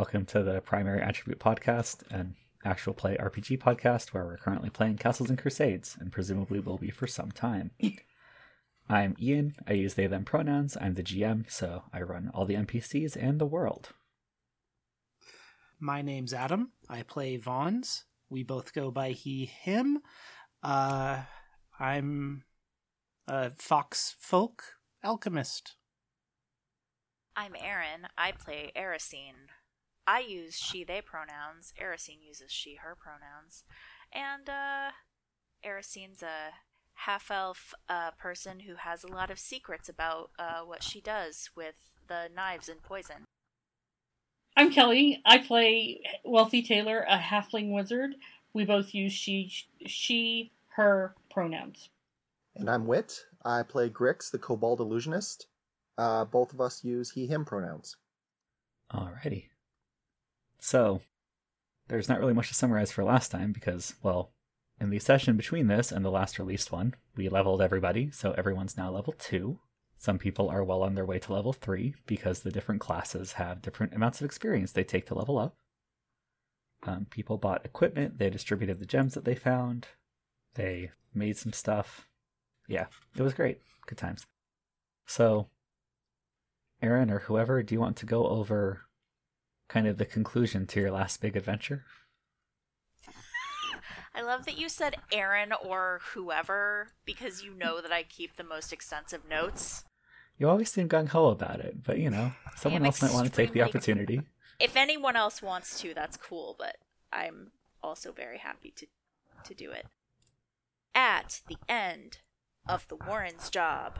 Welcome to the Primary Attribute Podcast, an actual play RPG podcast where we're currently playing Castles and Crusades, and presumably will be for some time. I'm Ian. I use they them pronouns. I'm the GM, so I run all the NPCs and the world. My name's Adam. I play Vons. We both go by he, him. Uh, I'm a fox folk alchemist. I'm Erin. I play Erisine. I use she, they pronouns. Erisine uses she, her pronouns. And, uh, Erisine's a half elf uh, person who has a lot of secrets about uh, what she does with the knives and poison. I'm Kelly. I play Wealthy Taylor, a halfling wizard. We both use she, she, her pronouns. And I'm Wit. I play Grix, the Kobold Illusionist. Uh, both of us use he, him pronouns. Alrighty. So, there's not really much to summarize for last time because, well, in the session between this and the last released one, we leveled everybody, so everyone's now level 2. Some people are well on their way to level 3 because the different classes have different amounts of experience they take to level up. Um, people bought equipment, they distributed the gems that they found, they made some stuff. Yeah, it was great. Good times. So, Aaron or whoever, do you want to go over kind of the conclusion to your last big adventure? I love that you said Aaron or whoever because you know that I keep the most extensive notes. You always seem gung ho about it, but you know, someone else might want to take the opportunity. If anyone else wants to, that's cool, but I'm also very happy to to do it. At the end of the Warren's job.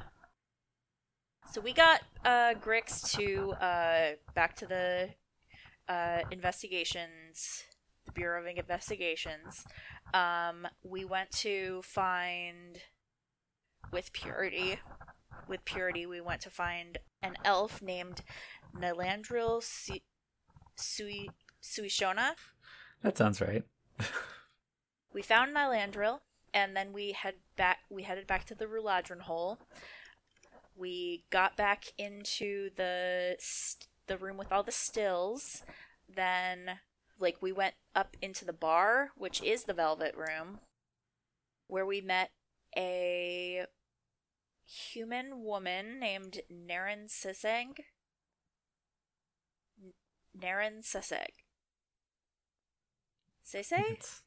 So we got uh Grix to uh back to the uh investigations the Bureau of Investigations. Um we went to find with Purity with Purity we went to find an elf named Nalandril Su- Sui Suishona. That sounds right. We found Nylandril, and then we head back. We headed back to the Ruladron hole. We got back into the st- the room with all the stills. Then, like, we went up into the bar, which is the Velvet Room, where we met a human woman named Naren Siseng. N- Naren Siseg. Sese?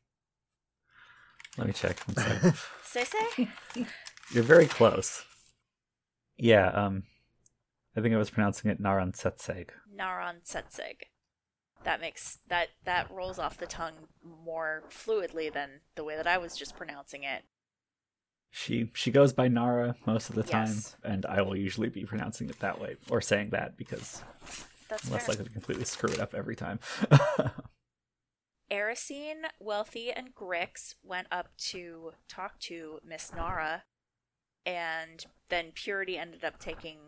Let me check. One second. Sese? You're very close. Yeah, um, I think I was pronouncing it Naran Setseg. Naran Setseg. That makes that that rolls off the tongue more fluidly than the way that I was just pronouncing it. She she goes by Nara most of the time, and I will usually be pronouncing it that way or saying that because That's I'm less fair. likely to completely screw it up every time. Erisine, Wealthy, and Grix went up to talk to Miss Nara, and then Purity ended up taking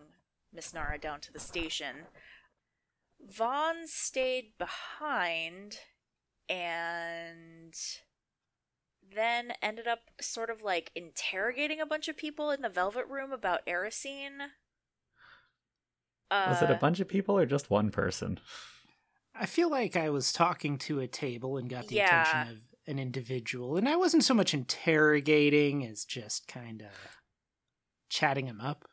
Miss Nara down to the station. Vaughn stayed behind and then ended up sort of like interrogating a bunch of people in the Velvet Room about Erisine. Uh, was it a bunch of people or just one person? I feel like I was talking to a table and got the Yeah. attention of an individual, and I wasn't so much interrogating as just kind of chatting him up.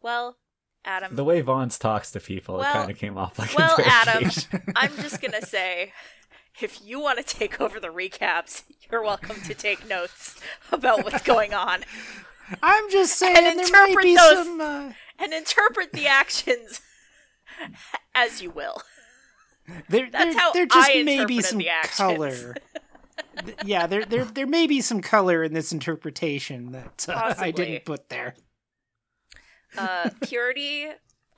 Well, Adam. The way Vaughn's talks to people, Well- it kind of came off like well, Adam. I'm just gonna say, if you want to take over the recaps, you're welcome to take notes about what's going on I'm just saying And there might interpret be those- some. Uh, and interpret the actions as you will. there, That's there, how there just I may be some color. Yeah, there, there, there may be some color in this interpretation that uh, I didn't put there. Uh, Purity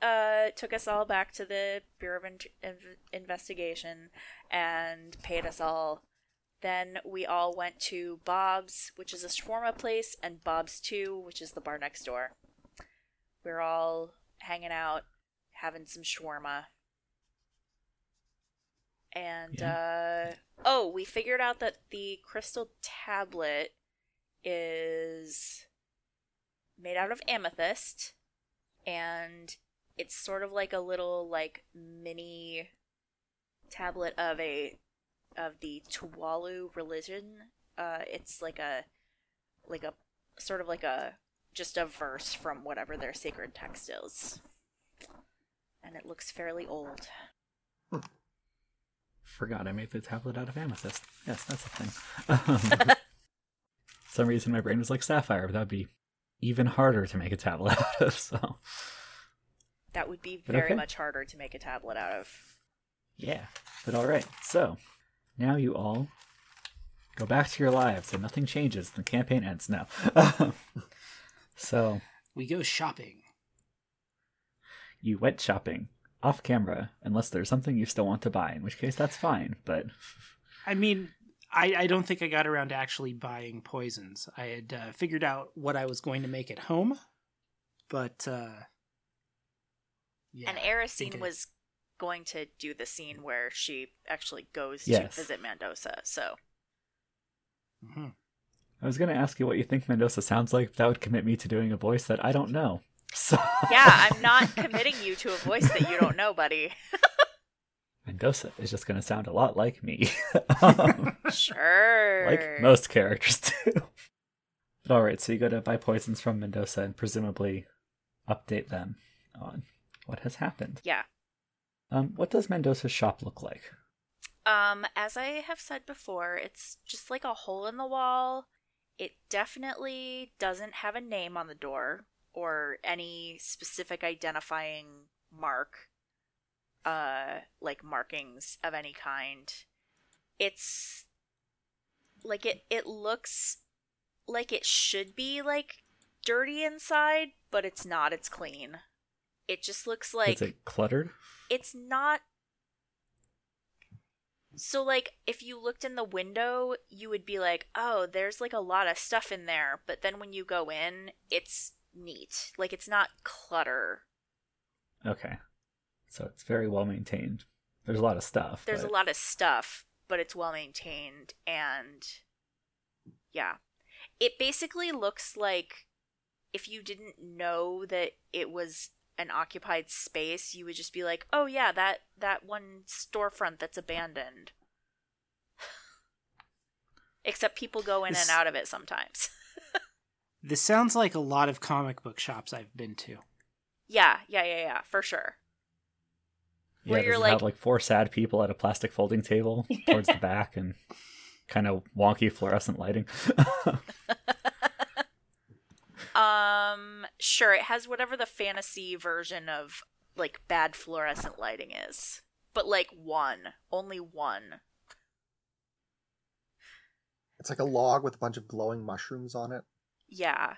uh, took us all back to the Bureau of In- Inv- Investigation and paid us all. Then we all went to Bob's, which is a shawarma place, and Bob's 2, which is the bar next door. We are all hanging out, having some shawarma. And, uh, oh, we figured out that the crystal tablet is made out of amethyst and it's sort of like a little like mini tablet of a of the Tuwalu religion. Uh, it's like a like a sort of like a just a verse from whatever their sacred text is, and it looks fairly old. Forgot I made the tablet out of amethyst. Yes, that's a thing. Um, some reason my brain was like sapphire, but that'd be even harder to make a tablet out of. So That would be very okay. much harder to make a tablet out of. yeah, but all right. So now you all go back to your lives, and nothing changes. The campaign ends now. so We go shopping. you went shopping off camera, unless there's something you still want to buy, in which case that's fine. But I mean, I, I don't think I got around to actually buying poisons. I had uh, figured out what I was going to make at home, but uh, yeah, and think Erisine was going to do the scene where she actually goes Yes. to visit Mendoza. So Mhm. I was going to ask you what you think Mendoza sounds like, but that would commit me to doing a voice that I don't know. So yeah, I'm not committing you to a voice that you don't know, buddy. Mendoza is just going to sound a lot like me. Um, Sure. like most characters do. But all right, so you go to buy poisons from Mendoza and presumably update them on what has happened. Yeah. Um, what does Mendoza's shop look like? Um, as I have said before, it's just like a hole in the wall. It definitely doesn't have a name on the door or any specific identifying mark, uh, like markings of any kind. It's like it, it looks like it should be like dirty inside, but it's not. It's clean. It just looks like is it cluttered? it's not so like if you looked in the window you would be like oh there's like a lot of stuff in there but then when you go in it's neat like it's not clutter Okay. So it's very well maintained. There's a lot of stuff. there's but- a lot of stuff but it's well maintained and yeah it basically looks like if you didn't know that it was an occupied space you would just be like oh yeah that that one storefront that's abandoned except people go in This- and out of it sometimes This sounds like a lot of comic book shops I've been to. yeah yeah yeah yeah for sure Yeah, where does you're like- have like four sad people at a plastic folding table towards the back and kind of wonky fluorescent lighting. um sure it has whatever the fantasy version of like bad fluorescent lighting is but like one only one It's like a log with a bunch of glowing mushrooms on it. yeah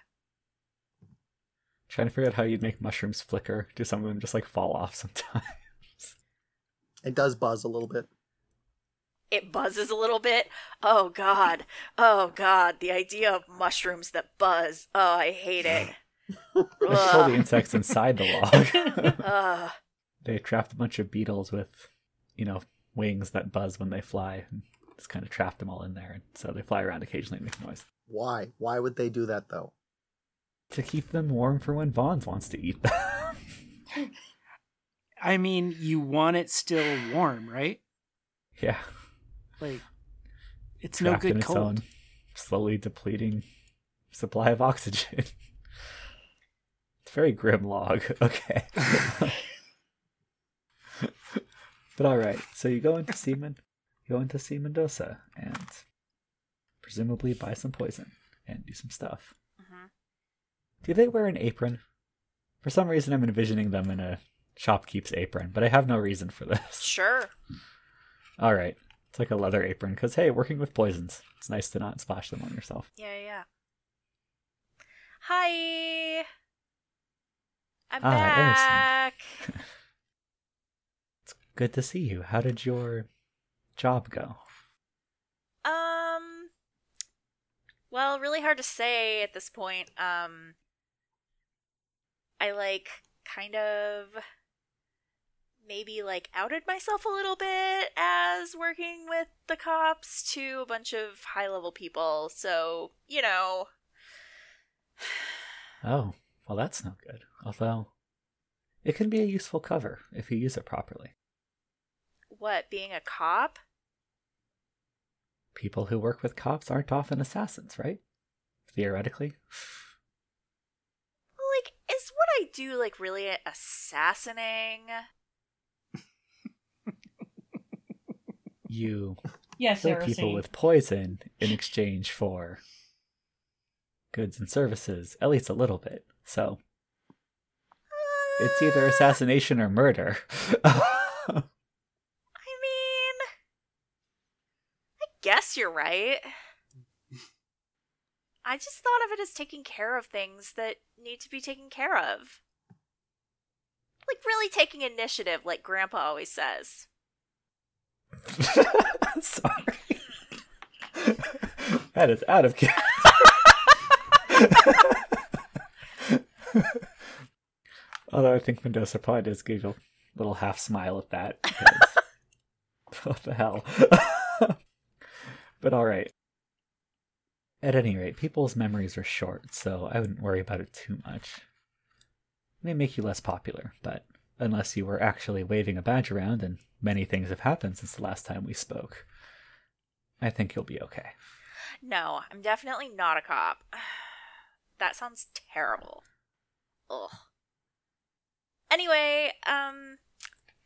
Trying to figure out how you'd make mushrooms flicker. Do some of them just like fall off sometimes? It does buzz a little bit. it buzzes a little bit. Oh god. Oh god. The idea of mushrooms that buzz. Oh, I hate it. Let's pull the insects inside the log. Ugh. they trapped a bunch of beetles with, you know, wings that buzz when they fly, and just kind of trapped them all in there. And so they fly around occasionally and make noise Why? Why would they do that though? to keep them warm for when Vons wants to eat them. I mean, you want it still warm, right? yeah, Like, it's no trapped in good cold. own slowly depleting supply of oxygen. it's a very grim log. Okay. but all right, so you go into Seaman, you go into see Mendoza, and presumably buy some poison and do some stuff. Mhm. Do they wear an apron? For some reason, I'm envisioning them in a shopkeep's apron, but I have no reason for this. Sure. All right, it's like a leather apron because hey, working with poisons, it's nice to not splash them on yourself. Yeah, yeah. Hi. I'm Ah, back. It's good to see you. How did your job go? Um well, really hard to say at this point. Um I like kind of maybe like outed myself a little bit as working with the cops to a bunch of high level people. So, you know, Oh, well, that's no good. Although, it can be a useful cover if you use it properly. What, being a cop? People who work with cops aren't often assassins, right? Theoretically. Like, is what I do, like, really assassinating? You Yes, kill people with poison in exchange for goods and services, at least a little bit. So it's either assassination or murder. I mean, I guess you're right. I just thought of it as taking care of things that need to be taken care of. Like, really taking initiative, like Grandpa always says. Sorry. that is out of character. Although I think Mendoza probably does give a little half smile at that. What the hell? but alright. At any rate, people's memories are short, so I wouldn't worry about it too much. It may make you less popular, but unless you were actually waving a badge around and many things have happened since the last time we spoke, I think you'll be okay. No, I'm definitely not a cop. That sounds terrible. Ugh. Anyway, um,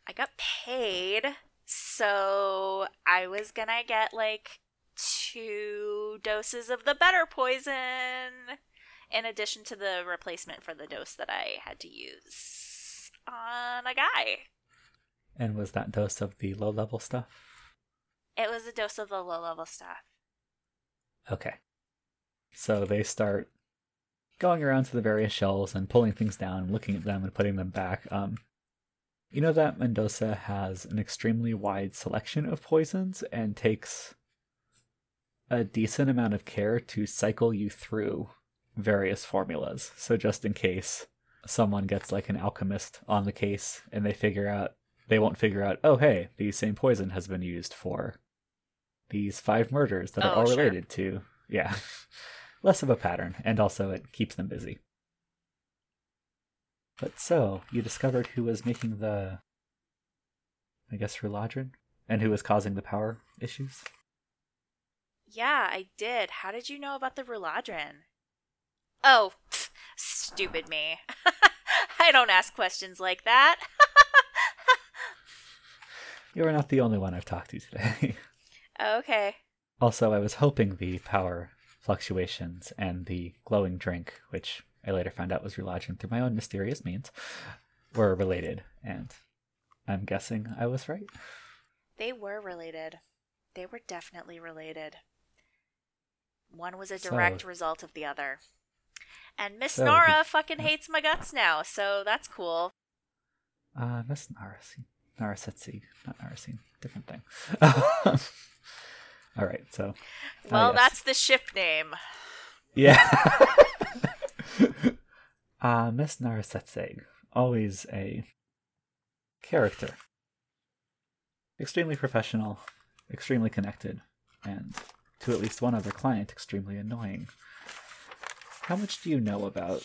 I got paid, so I was gonna get like two doses of the better poison in addition to the replacement for the dose that I had to use on a guy. And was that dose of the low level stuff? It was a dose of the low level stuff. Okay. So they start going around to the various shelves and pulling things down, looking at them and putting them back. Um, you know that Mendoza has an extremely wide selection of poisons and takes a decent amount of care to cycle you through various formulas. So just in case someone gets like an alchemist on the case and they figure out they won't figure out, oh hey, the same poison has been used for these five murders that are Oh, all sure. related to yeah. Less of a pattern, and also it keeps them busy. But so, you discovered who was making the I guess Ruladrin? And who was causing the power issues? Yeah, I did. How did you know about the Ruladrin? Oh, stupid me. I don't ask questions like that. You are not the only one I've talked to today. okay. also, I was hoping the power fluctuations and the glowing drink, which I later found out was Ruladrin through my own mysterious means, were related, and I'm guessing I was right. They were related. They were definitely related. One was a So- direct result of the other. And Miss So, Nora fucking hates my guts now, so that's cool. Uh, Miss Narasi. Narasetsi. Not Narasi. Different thing. All right, so. Well, yes. that's the ship name. Yeah. uh, Miss Narasetseg. Always a character. Extremely professional, extremely connected, and to at least one other client, extremely annoying. How much do you know about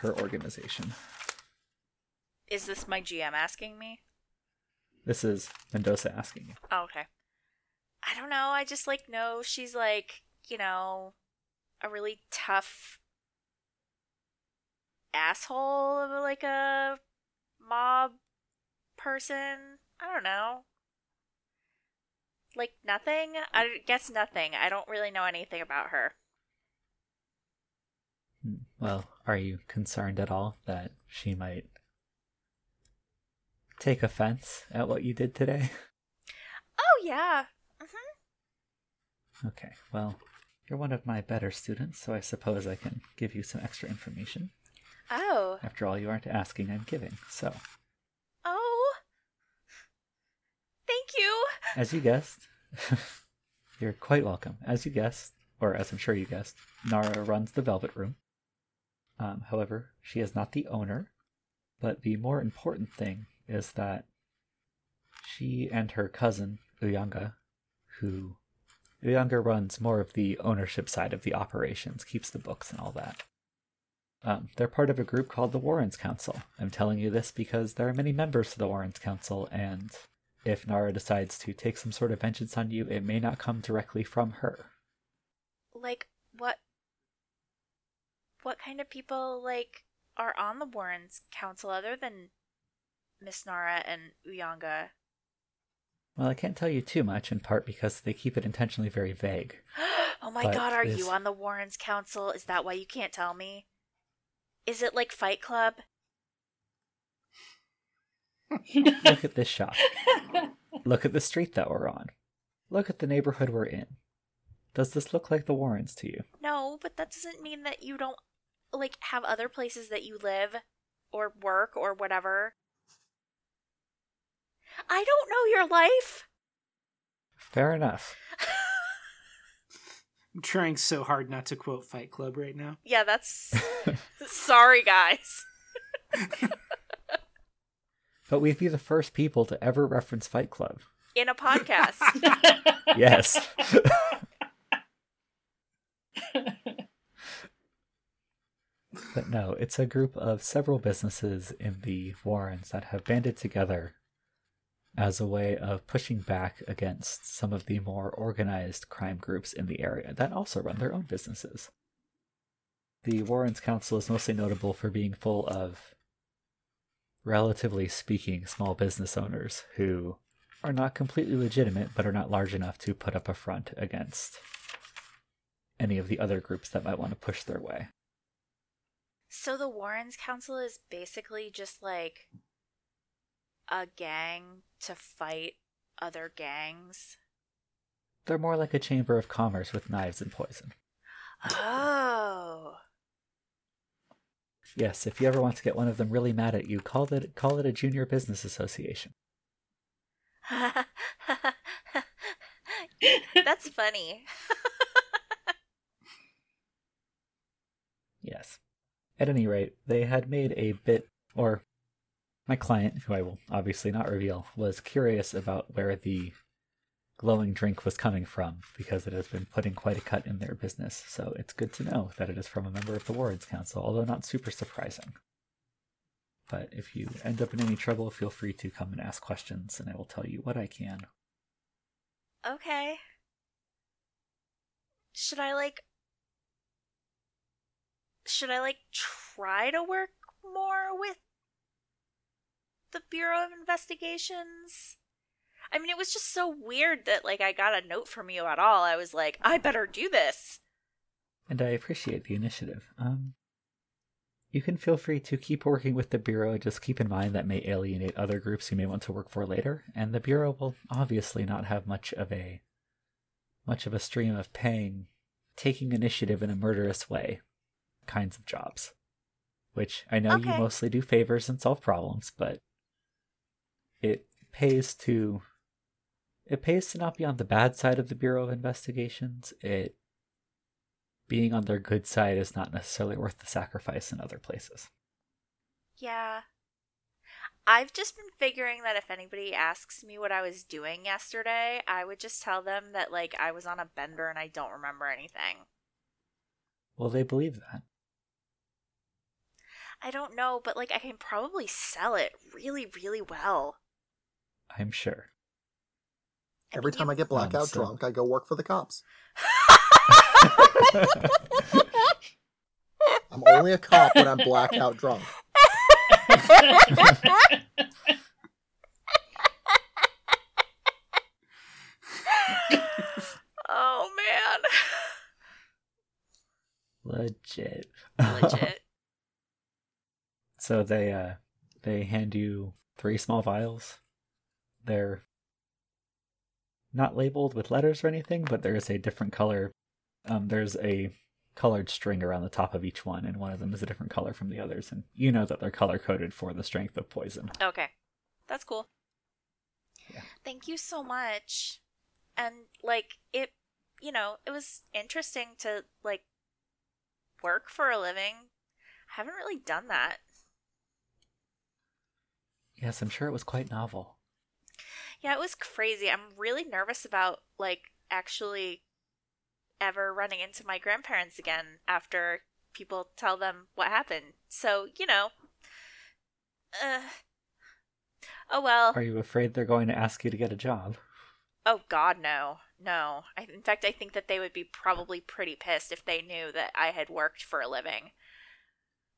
her organization? Is this my GM asking me? This is Mendoza asking you. Oh, okay. I don't know. I just like know she's like, you know, a really tough asshole of like a mob person. I don't know. Like nothing? I guess nothing. I don't really know anything about her. Well, are you concerned at all that she might take offense at what you did today? Oh yeah. hmm Okay, well, you're one of my better students, so I suppose I can give you some extra information. Oh. After all, you aren't asking, I'm giving. So, Oh. Thank you. as you guessed, you're quite welcome. As you guessed, or as I'm sure you guessed, Nara runs the Velvet Room. Um, however, she is not the owner, but the more important thing is that she and her cousin, Uyanga, who Uyanga runs more of the ownership side of the operations, keeps the books and all that. Um, they're part of a group called the Warrens Council. I'm telling you this because there are many members to the Warrens Council, and if Nara decides to take some sort of vengeance on you, it may not come directly from her. Like what? What kind of people like are on the Warrens Council other than Miss Nara and Uyanga? Well, I can't tell you too much, in part because they keep it intentionally very vague. oh my But god, are this- you on the Warrens Council? Is that why you can't tell me? Is it like Fight Club? Look at this shop. Look at the street that we're on. Look at the neighborhood we're in. Does this look like the Warrens to you? No, but that doesn't mean that you don't like have other places that you live or work or whatever. I don't know your life. Fair enough. I'm trying so hard not to quote Fight Club right now. yeah, that's sorry guys. But we'd be the first people to ever reference Fight Club. In a podcast. Yes. But no, it's a group of several businesses in the Warrens that have banded together as a way of pushing back against some of the more organized crime groups in the area that also run their own businesses. The Warrens Council is mostly notable for being full of, relatively speaking, small business owners who are not completely legitimate but are not large enough to put up a front against any of the other groups that might want to push their way. So the Warrens Council is basically just like a gang to fight other gangs. They're more like a chamber of commerce with knives and poison. Oh. Yes, if you ever want to get one of them really mad at you, call it call it a junior business association. That's funny. Yes. At any rate, they had made a bit, or my client, who I will obviously not reveal, was curious about where the glowing drink was coming from because it has been putting quite a cut in their business. So it's good to know that it is from a member of the Warrens Council, although not super surprising. But if you end up in any trouble, feel free to come and ask questions, and I will tell you what I can. Okay. Should I like should I like try to work more with the Bureau of Investigations? I mean, it was just so weird that like I got a note from you at all. I was like, I better do this. And I appreciate the initiative. Um, you can feel free to keep working with the Bureau, just keep in mind that may alienate other groups you may want to work for later, and the Bureau will obviously not have much of a much of a stream of paying taking initiative in a murderous way kinds of jobs. Which I know you mostly do favors and solve problems, but it pays to it pays to not be on the bad side of the Bureau of Investigations. It being on their good side is not necessarily worth the sacrifice in other places. Yeah. I've just been figuring that if anybody asks me what I was doing yesterday, I would just tell them that like I was on a bender and I don't remember anything. Well, they believe that. I don't know, but like I can probably sell it really, really well. I'm sure. I Every mean, time you- I get blackout Um, so- drunk, I go work for the cops. I'm only a cop when I'm blackout drunk. oh man. Legit. man. Legit. So they uh they hand you three small vials. They're not labeled with letters or anything, but there is a different color. Um, there's a colored string around the top of each one, and one of them is a different color from the others, and you know that they're color coded for the strength of poison. okay. That's cool. Yeah. Thank you so much. And like it you know, it was interesting to like work for a living. I haven't really done that. Yes, I'm sure it was quite novel. Yeah, it was crazy. I'm really nervous about like actually ever running into my grandparents again after people tell them what happened. So, you know, uh Oh well. Are you afraid they're going to ask you to get a job? Oh God, no, no. I, in fact, I think that they would be probably pretty pissed if they knew that I had worked for a living.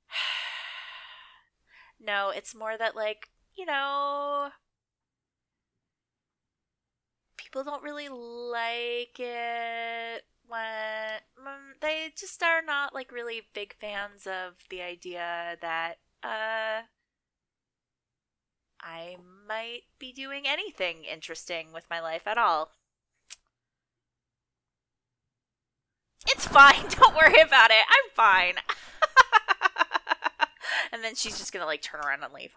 no, it's more that like you know, people don't really like it when mm, they just are not like really big fans of the idea that uh I might be doing anything interesting with my life at all. It's fine. Don't worry about it. I'm fine. and then she's just gonna like turn around and leave.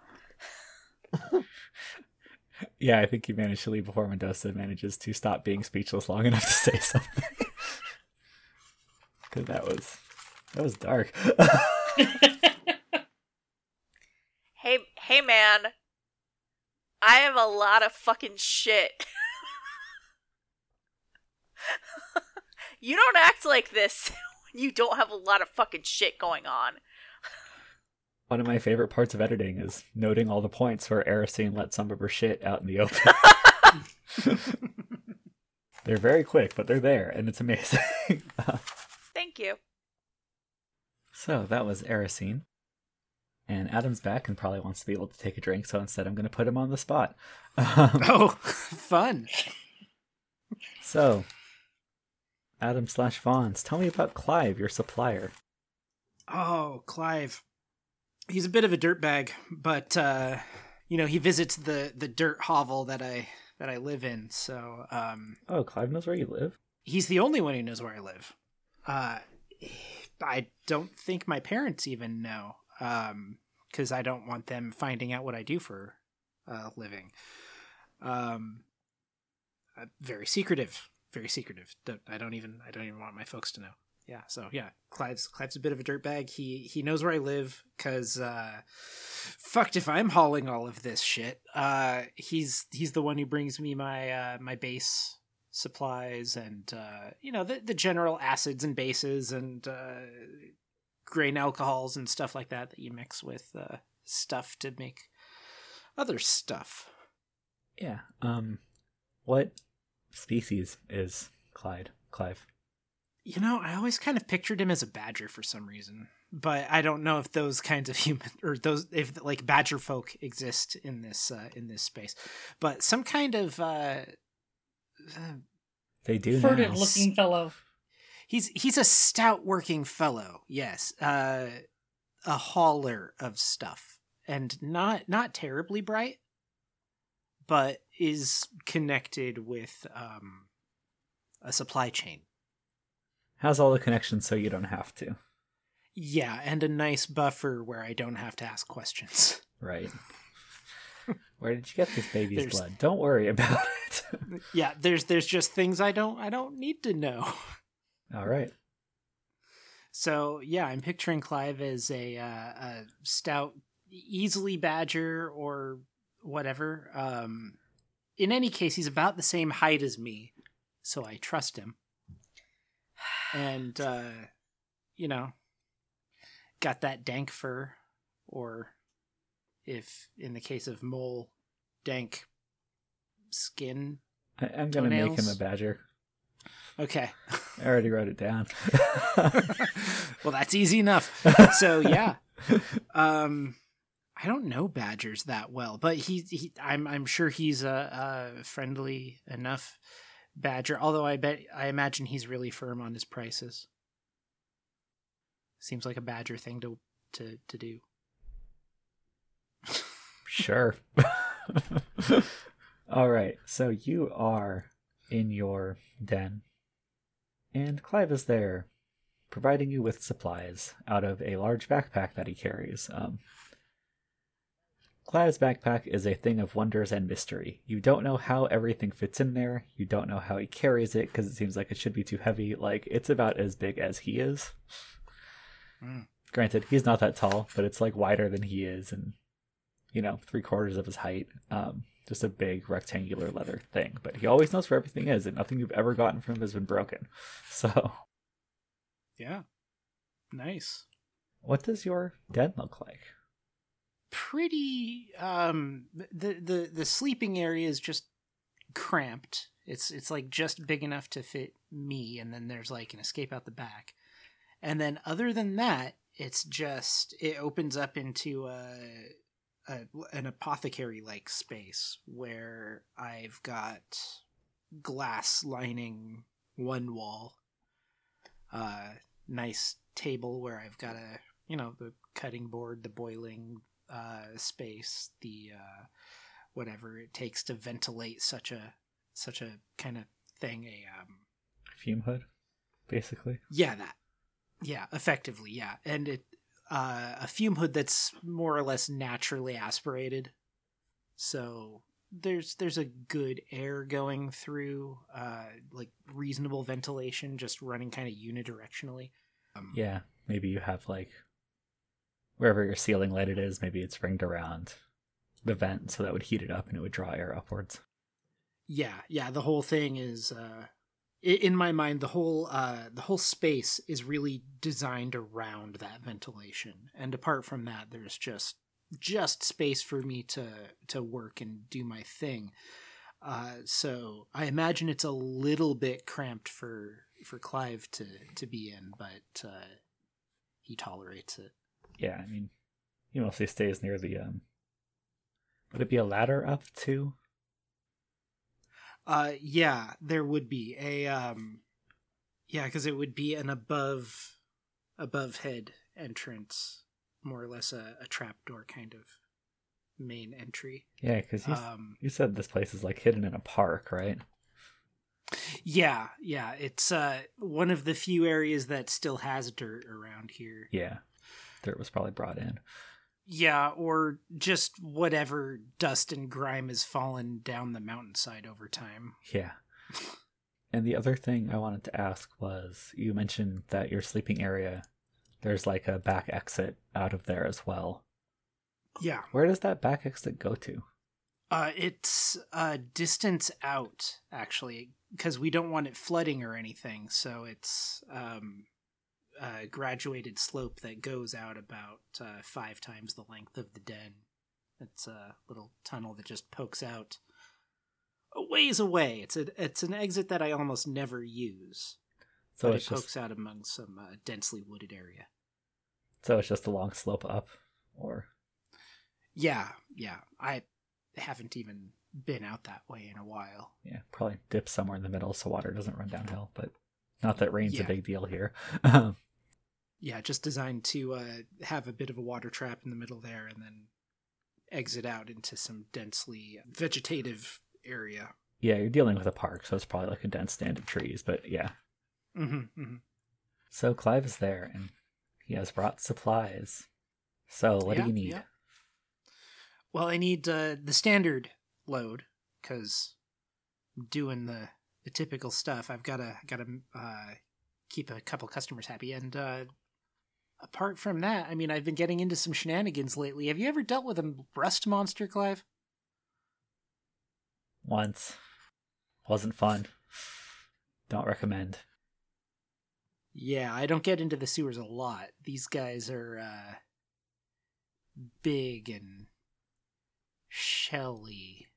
Yeah, I think you managed to leave before Mendoza manages to stop being speechless long enough to say something. Because that was that was dark. Hey, hey, man. I have a lot of fucking shit. you don't act like this when you don't have a lot of fucking shit going on. One of my favorite parts of editing is noting all the points where Erisine let some of her shit out in the open. they're very quick, but they're there, and it's amazing. Thank you. so that was Erisine. And Adam's back and probably wants to be able to take a drink, so instead I'm going to put him on the spot. Um, Oh, fun. so, Adam slash Vons, tell me about Clive, your supplier. Oh, Clive. He's a bit of a dirtbag, but uh, you know he visits the the dirt hovel that I that I live in. So um, Oh, Clive knows where you live? he's the only one who knows where I live. Uh, I don't think my parents even know, because I don't want them finding out what I do for a living. Um, uh, very secretive, very secretive. Don't, I don't even I don't even want my folks to know. Yeah, so yeah, Clive's Clive's a bit of a dirtbag. He he knows where I live because uh, fucked if I'm hauling all of this shit. Uh, he's he's the one who brings me my uh, my base supplies and uh, you know the the general acids and bases and uh, grain alcohols and stuff like that that you mix with uh, stuff to make other stuff. Yeah. Um, what species is Clyde? Clive? You know, I always kind of pictured him as a badger for some reason, but I don't know if those kinds of human or those if like badger folk exist in this uh, in this space. But some kind of uh, uh, They do Furtive now. looking fellow. he's he's a stout working fellow. Yes, uh, a hauler of stuff, and not not terribly bright, but is connected with um, a supply chain. Has all the connections so you don't have to. Yeah, and a nice buffer where I don't have to ask questions. Right. Where did you get this baby's There's- blood? Don't worry about it. yeah, there's there's just things I don't I don't need to know. all right. So yeah, I'm picturing Clive as a, uh, a stout, easily badger or whatever. Um, in any case, he's about the same height as me, so I trust him. And uh, you know, got that dank fur, or if in the case of mole, dank skin. I, I'm going to make him a badger. Okay. I already wrote it down. well, that's easy enough. So yeah, um, I don't know badgers that well, but he, he I'm I'm sure he's a, a friendly enough badger. Although I bet I imagine he's really firm on his prices. Seems like a badger thing to to to do. Sure. All right. So you are in your den, and Clive is there, providing you with supplies out of a large backpack that he carries. Um, Clive's backpack is a thing of wonders and mystery. You don't know how everything fits in there. You don't know how he carries it because it seems like it should be too heavy. Like it's about as big as he is. Mm. Granted, he's not that tall, but it's like wider than he is, and you know, three quarters of his height. Um, just a big rectangular leather thing. But he always knows where everything is, and nothing you've ever gotten from him has been broken. So, Yeah, nice. what does your den look like? Pretty um the the the sleeping area is just cramped. It's it's like just big enough to fit me and then there's like an escape out the back. And then other than that, it's just it opens up into a, a an apothecary like space where I've got glass lining one wall. Uh nice table where I've got a you know the cutting board, the boiling uh, space, the uh, whatever it takes to ventilate such a such a kind of thing. A um, Fume hood, basically. yeah, that yeah, effectively yeah, and it uh, a fume hood that's more or less naturally aspirated, so there's there's a good air going through, uh, like reasonable ventilation, just running kind of unidirectionally. Um, Yeah, maybe you have like wherever your ceiling lighted is, maybe it's ringed around the vent so that would heat it up and it would draw air upwards. yeah yeah the whole thing is uh in my mind the whole uh the whole space is really designed around that ventilation. And apart from that there's just just space for me to to work and do my thing. Uh so i imagine it's a little bit cramped for for clive to to be in but uh he tolerates it Yeah, I mean, he mostly stays near the um. Would it be a ladder up too? Uh, yeah, there would be a um, yeah, because it would be an above, above head entrance, more or less a, a trapdoor kind of main entry. Yeah, because you, Um, you said this place is like hidden in a park, right? yeah, yeah, it's uh one of the few areas that still has dirt around here. Yeah, dirt was probably brought in. Yeah, or just whatever dust and grime has fallen down the mountainside over time. Yeah. And the other thing I wanted to ask was you mentioned that your sleeping area, there's like a back exit out of there as well. Yeah. Where does that back exit go to? Uh, it's a distance out, actually, because we don't want it flooding or anything. So it's um, a graduated slope that goes out about uh, five times the length of the den. It's a little tunnel that just pokes out a ways away. It's a it's an exit that I almost never use, So but it just pokes out among some uh, densely wooded area. so it's just a long slope up, or Yeah, yeah. I haven't even been out that way in a while. yeah, probably dip somewhere in the middle so water doesn't run downhill. But not that rain's Yeah. a big deal here. Yeah, just designed to uh, have a bit of a water trap in the middle there and then exit out into some densely vegetative area. yeah, you're dealing with a park, so it's probably like a dense stand of trees. But yeah, Mm-hmm, mm-hmm. so Clive is there and he has brought supplies. So what Yeah, do you need? yeah. Well, I need uh, the standard load because doing the the typical stuff. I've got to got to uh, keep a couple customers happy, and uh, apart from that, I mean, I've been getting into some shenanigans lately. Have you ever dealt with a rust monster, Clive? Once. Wasn't fun. Don't recommend. Yeah, I don't get into the sewers a lot. These guys are uh big and shelly.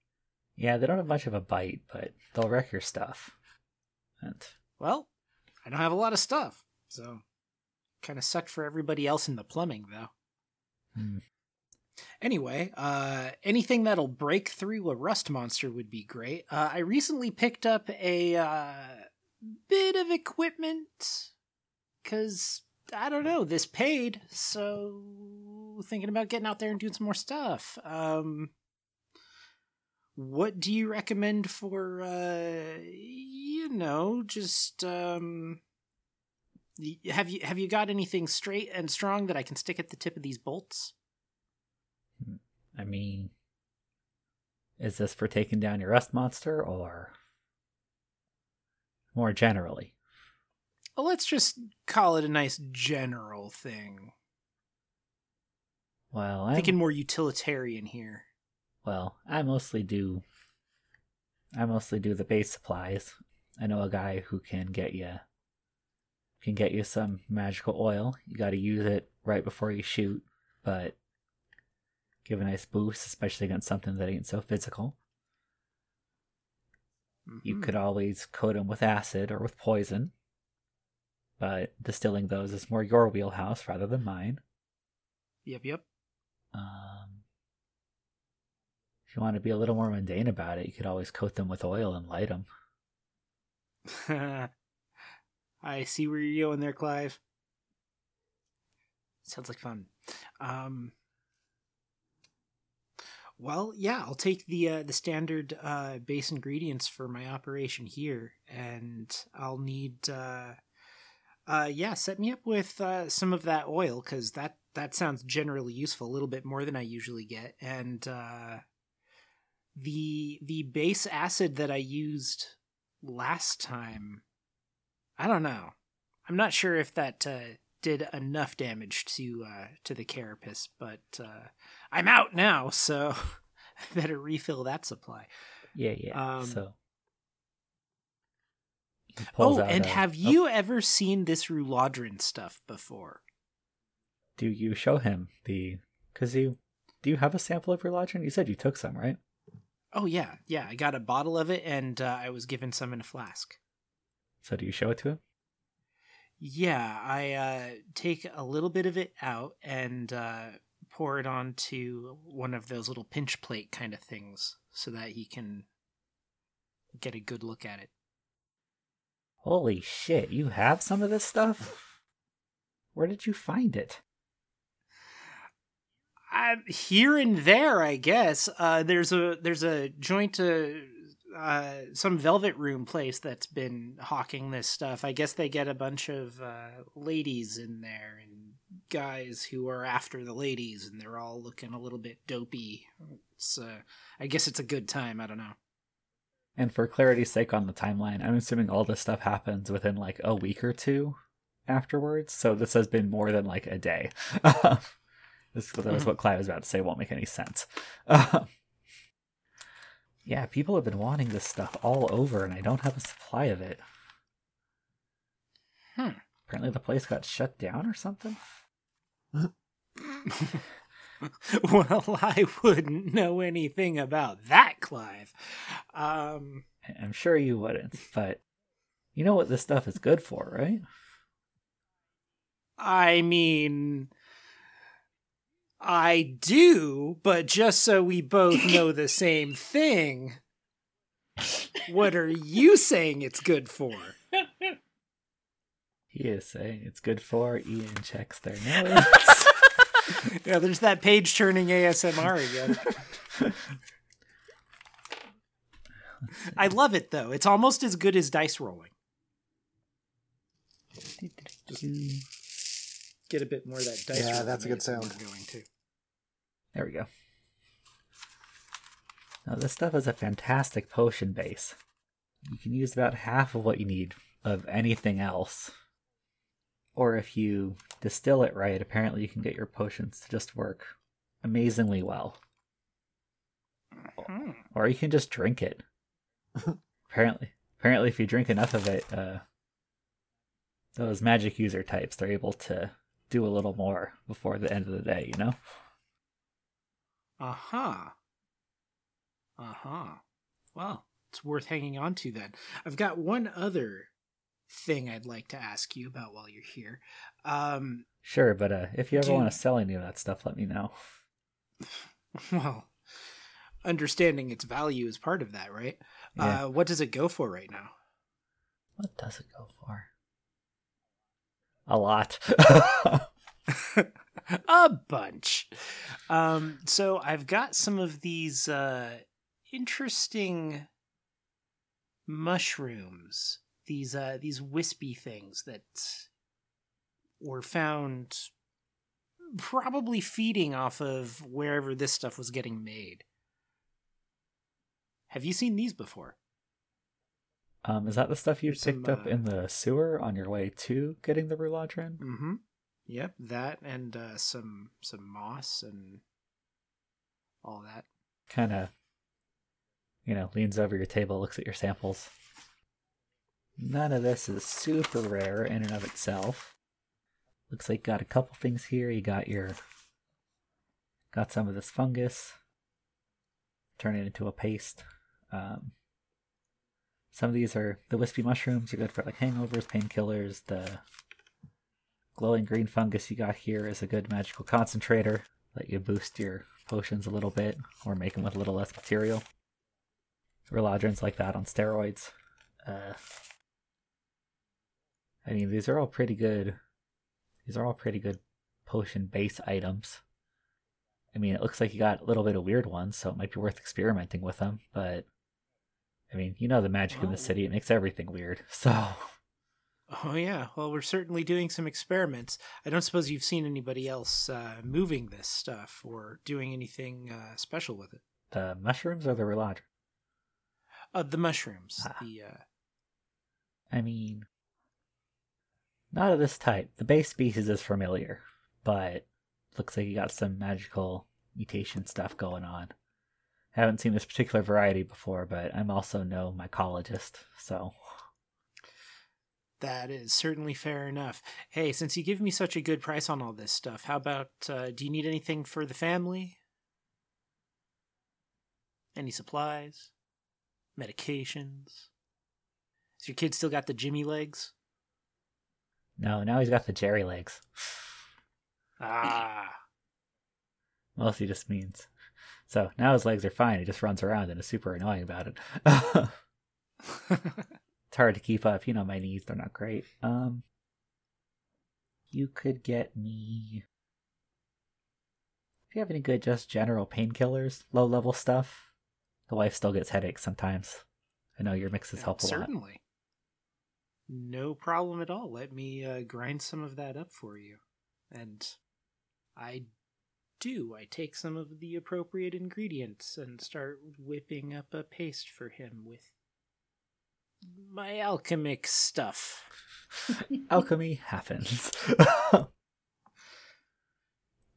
Yeah, they don't have much of a bite, but they'll wreck your stuff. And Well, I don't have a lot of stuff, so kind of sucked for everybody else in the plumbing though. hmm, Anyway, uh anything that'll break through a rust monster would be great. Uh I recently picked up a uh bit of equipment cuz I don't know, this paid, so thinking about getting out there and doing some more stuff. Um what do you recommend for uh you know, just um have you have you got anything straight and strong that I can stick at the tip of these bolts? I mean, is this for taking down your rust monster or more generally? Well, let's just call it a nice general thing. Well, I'm thinking more utilitarian here. well, I mostly do. I mostly do the base supplies. I know a guy who can get you can get you some magical oil. You got to use it right before you shoot, but give a nice boost, especially against something that ain't so physical. You Mhm. could always coat them with acid or with poison, but distilling those is more your wheelhouse rather than mine. Yep, yep. Um, if you want to be a little more mundane about it, you could always coat them with oil and light them. I see where you're going there, Clive. Sounds like fun. Um, well, yeah, I'll take the uh, the standard uh, base ingredients for my operation here, and I'll need, uh, uh, yeah, set me up with uh, some of that oil because that that sounds generally useful, a little bit more than I usually get, and uh, the the base acid that I used last time. I don't know. I'm not sure if that uh, did enough damage to uh, to the carapace, but uh, I'm out now, so I better refill that supply. Yeah, yeah. Um, so. Oh, and a- have oh, you ever seen this Ruladrin stuff before? do you show him the? Because you do you have a sample of lodging? You said you took some, right? Oh yeah, yeah. I got a bottle of it, and uh, I was given some in a flask. So do you show it to him? Yeah, I uh, take a little bit of it out and uh, pour it onto one of those little pinch plate kind of things so that he can get a good look at it. Holy shit! You have some of this stuff. Where did you find it? I'm here and there, I guess. Uh, there's a there's a joint uh, uh, some velvet room place that's been hawking this stuff. I guess they get a bunch of uh, ladies in there and guys who are after the ladies, and they're all looking a little bit dopey. It's uh, I guess it's a good time. I don't know. And for clarity's sake on the timeline, I'm assuming all this stuff happens within like a week or two afterwards. So this has been more than like a day. this that was Mhm. what Clive was about to say won't make any sense. Yeah, people have been wanting this stuff all over, and I don't have a supply of it. Hmm. Apparently, the place got shut down or something. well, I wouldn't know anything about that, Clive. Um, I'm sure you wouldn't, but you know what this stuff is good for, right? I mean, I do, but just so we both know the same thing, what are you saying it's good for? He is saying it's good for. Ian checks their notes. Yeah, there's that page turning ASMR again. I love it though. It's almost as good as dice rolling. Get a bit more of that dice. Yeah, rolling that's a good sound. Going too. There we go. Now, this stuff is a fantastic potion base. You can use about half of what you need of anything else. Or if you distill it right, apparently you can get your potions to just work amazingly well. Hmm. Or you can just drink it. apparently, apparently, if you drink enough of it, uh, those magic user types they're able to do a little more before the end of the day. You know. Uh huh. Uh huh. Well, it's worth hanging on to then. I've got one other thing I'd like to ask you about while you're here. Um, Sure, but uh, if you ever want to sell any of that stuff, let me know. well, understanding its value is part of that, right? Yeah. Uh, what does it go for right now? What does it go for? A lot. a bunch. Um, so I've got some of these uh, interesting mushrooms. These uh, these wispy things that were found probably feeding off of wherever this stuff was getting made. Have you seen these before? um, is that the stuff you There's some, picked up uh, in the sewer on your way to getting the Ruladrin? Mm-hmm. Yep, that and uh, some some moss and all that. Kind of, you know, leans over your table, looks at your samples. None of this is super rare in and of itself. Looks like got a couple things here. You got your got some of this fungus, turn it into a paste. Um, some of these are the wispy mushrooms. You're good for like hangovers, painkillers. The glowing green fungus you got here is a good magical concentrator. Let you boost your potions a little bit or make them with a little less material. Reladrin's like that on steroids. Uh, I mean, these are all pretty good. These are all pretty good potion base items. I mean, it looks like you got a little bit of weird ones, so it might be worth experimenting with them. But I mean, you know the magic in the Oh. city; it makes everything weird. So Oh yeah, well we're certainly doing some experiments. I don't suppose you've seen anybody else uh, moving this stuff or doing anything uh, special with it. the mushrooms or the Reladrin? Uh, the mushrooms. Ah. The uh, I mean, not of this type. The base species is familiar, but looks like you got some magical mutation stuff going on. I Haven't seen this particular variety before, but I'm also no mycologist, so that is certainly fair enough. Hey, since you give me such a good price on all this stuff, how about uh, do you need anything for the family? Any supplies? Medications? Has your kid still got the Jimmy legs? no. Now he's got the Jerry legs. Ah. Mostly just means. So now his legs are fine. He just runs around and is super annoying about it. it's hard to keep up. You know, my knees, they're not great. Um, you could get me. If you have any good, just general painkillers, low level stuff. The wife still gets headaches sometimes. I know your mixes help a lot. Certainly. No problem at all. Let me uh, grind some of that up for you. And I do. I take some of the appropriate ingredients and start whipping up a paste for him with my alchemic stuff. Alchemy happens.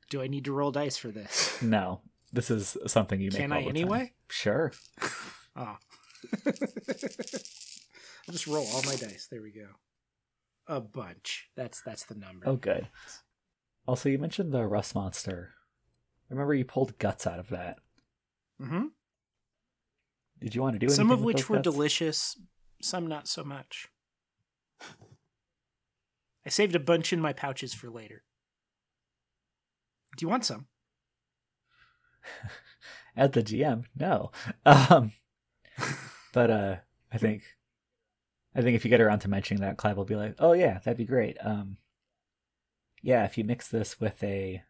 Do I need to roll dice for this? no, this is something you make. Can all I the time. anyway? Sure. Oh. I'll just roll all my dice. There we go. A bunch. That's that's the number. Oh, good. Also, you mentioned the rust monster. Remember, you pulled guts out of that. Mm-hmm. Did you want to do Some of which were guts? delicious, some not so much. I saved a bunch in my pouches for later. Do you want some? As the GM, no. Um, but uh, I think, I think if you get around to mentioning that, Clive will be like, "Oh yeah, that'd be great." Um, yeah, if you mix this with a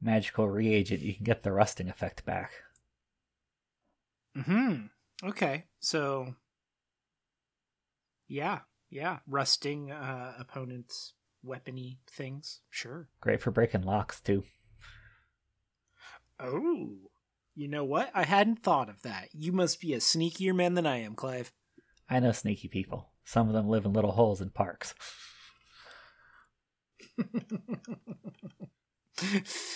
magical reagent, you can get the rusting effect back. Hmm. Okay. So. Yeah. Yeah. Rusting uh, opponents' weapony things. Sure. Great for breaking locks too. Oh. You know what? I hadn't thought of that. You must be a sneakier man than I am, Clive. I know sneaky people. Some of them live in little holes in parks.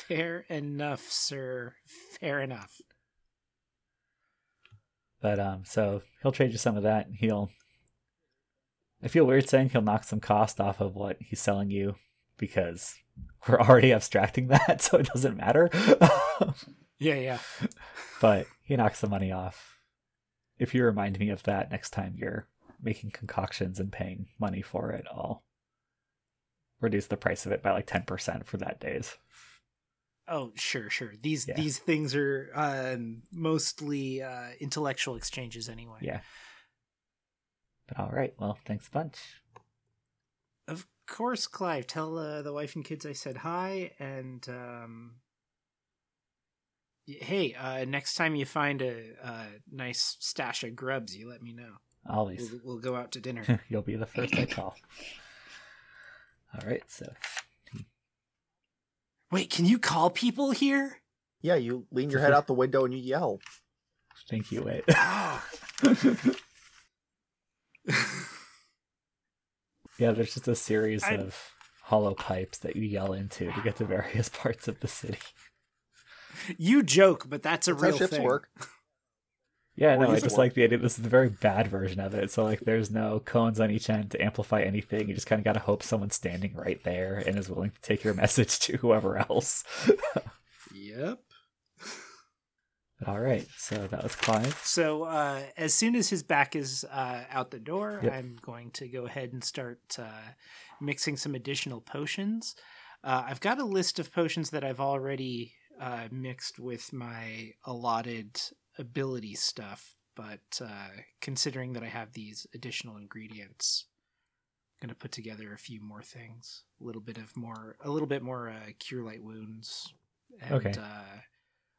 Fair enough, sir. Fair enough. But um, so he'll trade you some of that. and He'll. I feel weird saying he'll knock some cost off of what he's selling you because we're already abstracting that, so it doesn't matter. Yeah, yeah. but he knocks some money off. If you remind me of that next time you're making concoctions and paying money for it, I'll reduce the price of it by like ten percent for that days. Oh, sure, sure. These Yeah. these things are um, mostly uh, intellectual exchanges anyway. Yeah. But all right, well, thanks a bunch. Of course, Clive. Tell uh, the wife and kids I said hi, and um, y- hey, uh, next time you find a, a nice stash of grubs, you let me know. Always. We'll, we'll go out to dinner. You'll be the first I call. All right, so Wait, can you call people here? Yeah, you lean your head out the window and you yell. thank you, Wait. yeah, there's just a series I- of hollow pipes that you yell into to get to various parts of the city. you joke, but that's a That's real how ships thing. work. Yeah, Or no, I just like the idea. This is the very bad version of it. So like, there's no cones on each end to amplify anything. You just kind of got to hope someone's standing right there and is willing to take your message to whoever else. Yep. All right, so that was Clive. So uh, as soon as his back is uh, out the door, Yep. I'm going to go ahead and start uh, mixing some additional potions. Uh, I've got a list of potions that I've already uh, mixed with my allotted ability stuff, but uh, considering that I have these additional ingredients, I'm going to put together a few more things. A little bit of more, a little bit more uh, cure light wounds, and Okay.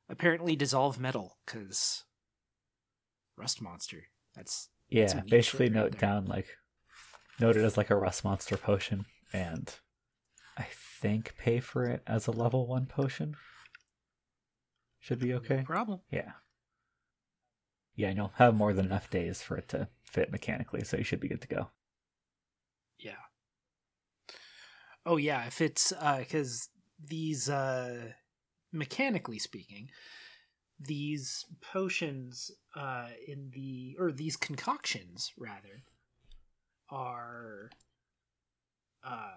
Uh, apparently dissolve metal because rust monster. That's Yeah, neat basically shit right note down like note it as like a rust monster potion, and I think pay for it as a level one potion. Should be no okay. problem. Yeah. Yeah, and you'll have more than enough days for it to fit mechanically, so you should be good to go. Yeah. Oh yeah, if it's uh cuz these uh mechanically speaking, these potions uh in the or these concoctions rather are uh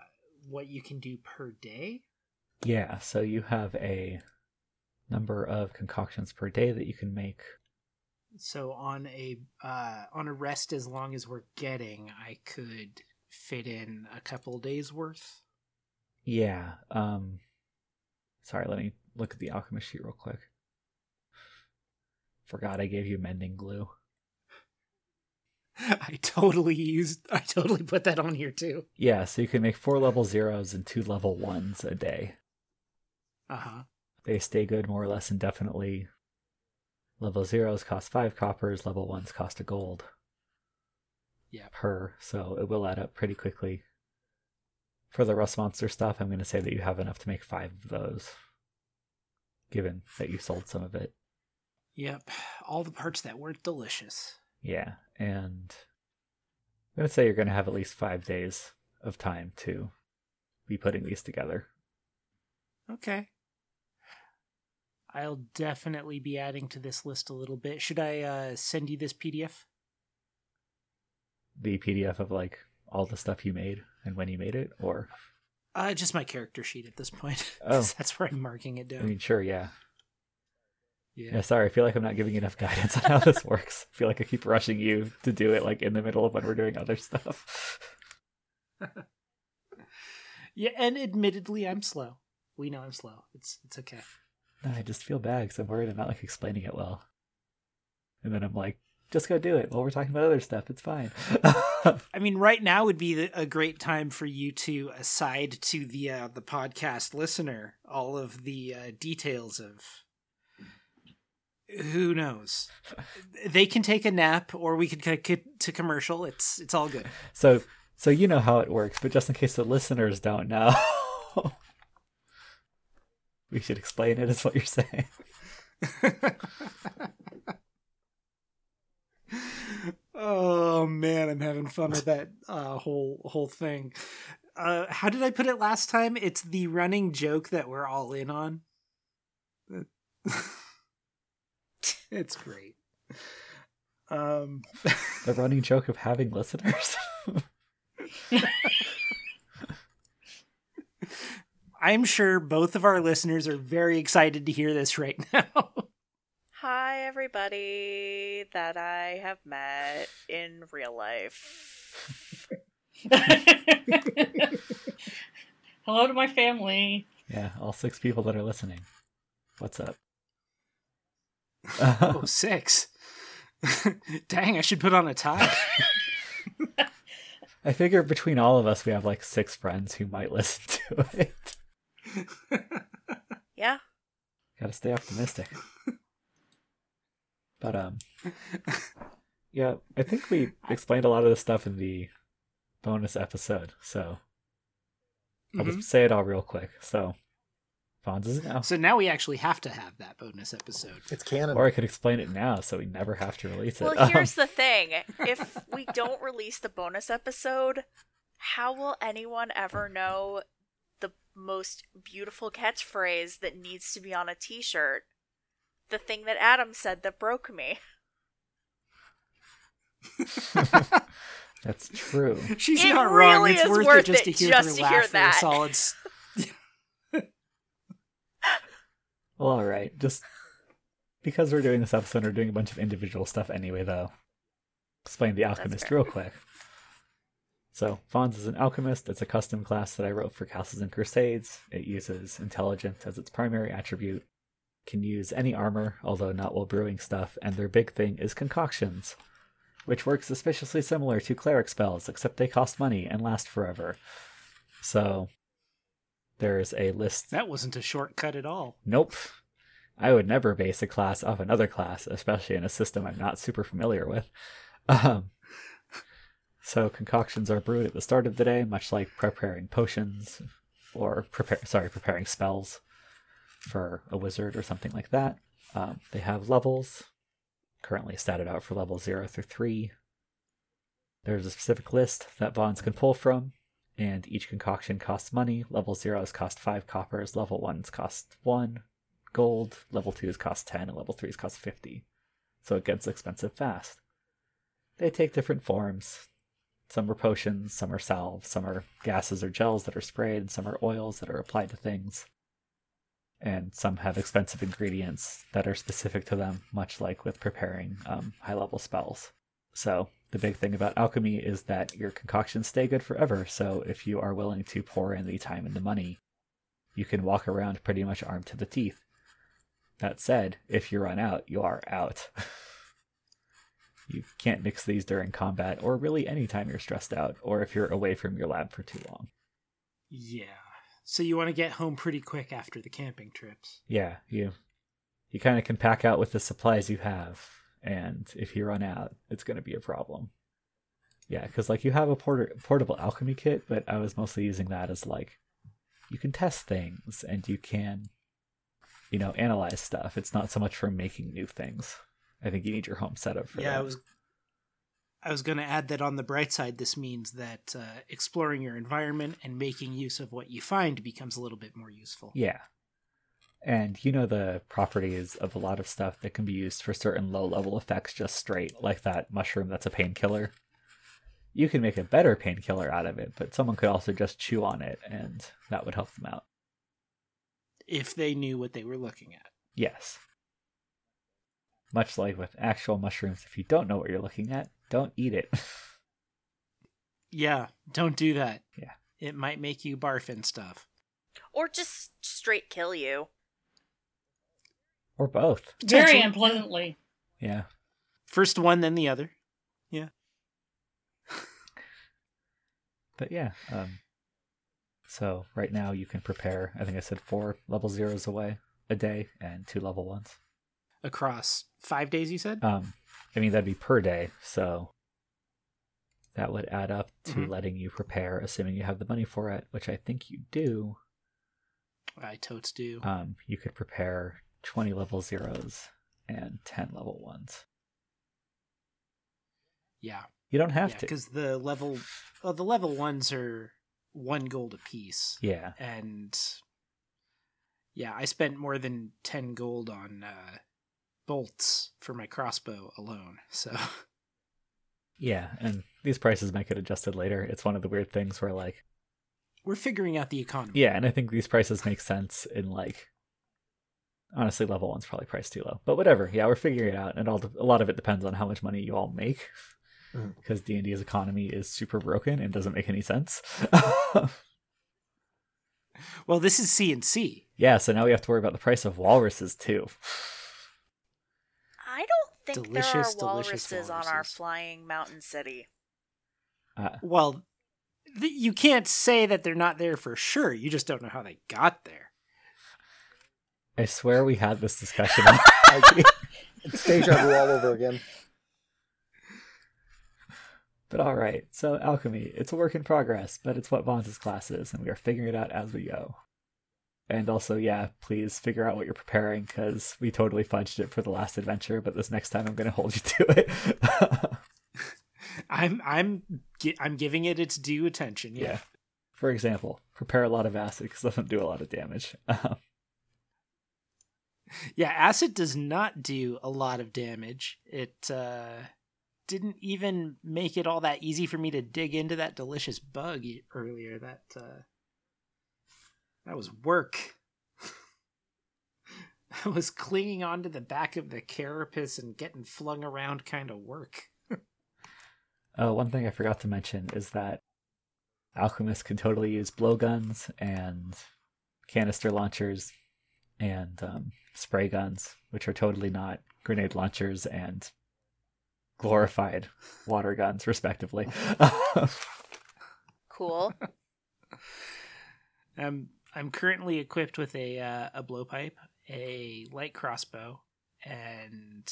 what you can do per day. Yeah, so you have a number of concoctions per day that you can make. So on a uh on a rest as long as we're getting, I could fit in a couple days worth. Yeah. Um sorry, let me look at the alchemist sheet real quick. Forgot I gave you mending glue. I totally used. I totally put that on here too. Yeah, so you can make four level zeros and two level ones a day. Uh huh. They stay good more or less indefinitely. Level zeros cost five coppers, level ones cost a gold. Yeah. Per, so it will add up pretty quickly. For the rust monster stuff, I'm going to say that you have enough to make five of those, given that you sold some of it. Yep. All the parts that weren't delicious. Yeah, and I'm to say you're going to have at least five days of time to be putting these together. Okay. I'll definitely be adding to this list a little bit. Should I uh, send you this PDF? The PDF of like all the stuff you made and when you made it, or Uh, just my character sheet at this point. Oh. That's where I'm marking it down. I mean, sure, yeah. yeah. Yeah, sorry. I feel like I'm not giving enough guidance on how this works. I feel like I keep rushing you to do it like in the middle of when we're doing other stuff. Yeah, and admittedly, I'm slow. We know I'm slow. It's it's okay. No, I just feel bad because I'm worried I'm not like explaining it well. And then I'm like, just go do it while we're talking about other stuff. It's fine. I mean, right now would be a great time for you to aside to the uh, the podcast listener all of the uh, details of who knows. They can take a nap, or we could cut cut to commercial. It's it's all good. so, so you know how it works, but just in case the listeners don't know, we should explain it. Is what you're saying? oh man, I'm having fun with that uh, whole whole thing. Uh, how did I put it last time? It's the running joke that we're all in on. it's great. Um, The running joke of having listeners. I'm sure both of our listeners are very excited to hear this right now. Hi, everybody that I have met in real life. Hello to my family. yeah, all six people that are listening. What's up? oh, six. Dang, I should put on a tie. I figure between all of us, we have like six friends who might listen to it. Yeah. Gotta stay optimistic. But um, yeah, I think we explained a lot of this stuff in the bonus episode. So I'll Mhm. just say it all real quick. So Fonz is now, So now we actually have to have that bonus episode. It's canon. or I could explain it now, so we never have to release it. Well, Um, here's the thing if we don't release the bonus episode, how will anyone ever know the most beautiful catchphrase that needs to be on a t shirt? The thing that Adam said that broke me. that's true. She's It not wrong. really It's is worth, worth it just to hear just her to laugh hear for that. a solid. Well, all right. Just because we're doing this episode, we're doing a bunch of individual stuff anyway, though. Explain the alchemist real quick. So, Fonz is an alchemist. It's a custom class that I wrote for Castles and Crusades. It uses intelligence as its primary attribute. Can use any armor, although not while brewing stuff, and their big thing is concoctions, which work suspiciously similar to cleric spells, except they cost money and last forever. So, there's a list That wasn't a shortcut at all. Nope. I would never base a class off another class, especially in a system I'm not super familiar with. Um, so concoctions are brewed at the start of the day, much like preparing potions or prepare sorry, preparing spells for a wizard or something like that. Um, they have levels, currently statted out for level zero through three. There's a specific list that Fonz can pull from, and each concoction costs money. Level zeros cost five coppers, level ones cost one gold, level twos cost ten, and level threes cost fifty. So it gets expensive fast. They take different forms. Some are potions, some are salves, some are gases or gels that are sprayed, some are oils that are applied to things. And some have expensive ingredients that are specific to them, much like with preparing um, high level spells. So, the big thing about alchemy is that your concoctions stay good forever. So, if you are willing to pour in the time and the money, you can walk around pretty much armed to the teeth. That said, if you run out, you are out. you can't mix these during combat or really anytime you're stressed out or if you're away from your lab for too long. Yeah. So you want to get home pretty quick after the camping trips. Yeah, you you kind of can pack out with the supplies you have and if you run out, it's going to be a problem. Yeah, cuz like you have a porter- portable alchemy kit, but I was mostly using that as like you can test things and you can you know, analyze stuff. It's not so much for making new things. I think you need your home setup for yeah, that. I was I was going to add that on the bright side this means that uh, exploring your environment and making use of what you find becomes a little bit more useful. Yeah. And you know the properties of a lot of stuff that can be used for certain low level effects just straight, like that mushroom that's a painkiller. You can make a better painkiller out of it, but someone could also just chew on it and that would help them out. If they knew what they were looking at. Yes. Much like with actual mushrooms, if you don't know what you're looking at, don't eat it. Yeah, don't do that. Yeah. It might make you barf and stuff. Or just straight kill you. or both. Very unpleasantly. Yeah. First one, then the other. Yeah. but yeah, um, so right now you can prepare. I think I said four level zeros away a day and two level ones. Across five days, you said? Um, I mean that'd be per day, so that would add up to Mhm. letting you prepare, assuming you have the money for it, which I think you do. I totes do. Um, you could prepare twenty level zeros and ten level ones. yeah. You don't have yeah, to. Because the level, well, the level ones are one gold apiece. Yeah, and yeah, I spent more than ten gold on uh, bolts for my crossbow alone. So yeah, and these prices might get adjusted later. It's one of the weird things where like we're figuring out the economy. Yeah, and I think these prices make sense in like honestly level one's probably priced too low. But whatever. Yeah, we're figuring it out and all a lot of it depends on how much money you all make. Mm. Because D&D's economy is super broken and doesn't make any sense. Well, this is C and C. yeah, so now we have to worry about the price of walruses too. I don't think Delicious, there are delicious walruses, on our flying mountain city. Uh, Well, th- you can't say that they're not there for sure. You just don't know how they got there. I swear we had this discussion. I- it's deja vu all over again. but all right, so alchemy, it's a work in progress, but it's what Fonz's class is, and we are figuring it out as we go. And also, yeah, please figure out what you're preparing because we totally fudged it for the last adventure, but this next time I'm going to hold you to it. I'm I'm I'm giving it its due attention. yeah. Yeah. For example, prepare a lot of acid because it doesn't do a lot of damage. Yeah, acid does not do a lot of damage. It uh didn't even make it all that easy for me to dig into that delicious bug earlier. That uh that was work. I was clinging onto the back of the carapace and getting flung around kind of work. Oh, one thing I forgot to mention is that alchemists can totally use blowguns and canister launchers and um, spray guns, which are totally not grenade launchers and glorified water guns, respectively. Cool. Um, I'm currently equipped with a uh, a blowpipe, a light crossbow, and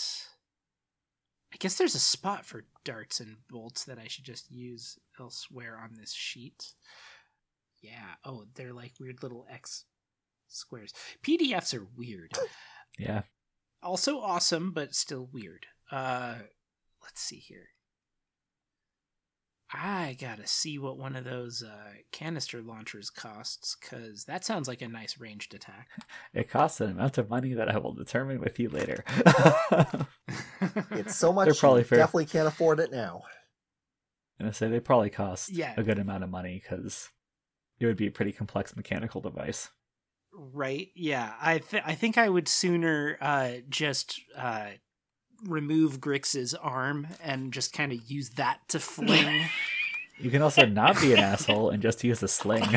I guess there's a spot for darts and bolts that I should just use elsewhere on this sheet. Yeah. Oh, they're like weird little X squares. PDFs are weird. yeah, Also awesome, but still weird. Uh, let's see here. I gotta see what one of those uh, canister launchers costs, because that sounds like a nice ranged attack. it costs an amount of money that I will determine with you later. It's so much They're probably you fair. definitely can't afford it now. And I say they probably cost Yeah. a good amount of money because it would be a pretty complex mechanical device. right? Yeah, I th- I think I would sooner uh, just uh, remove Grix's arm and just kind of use that to fling. You can also not be an asshole and just use a sling.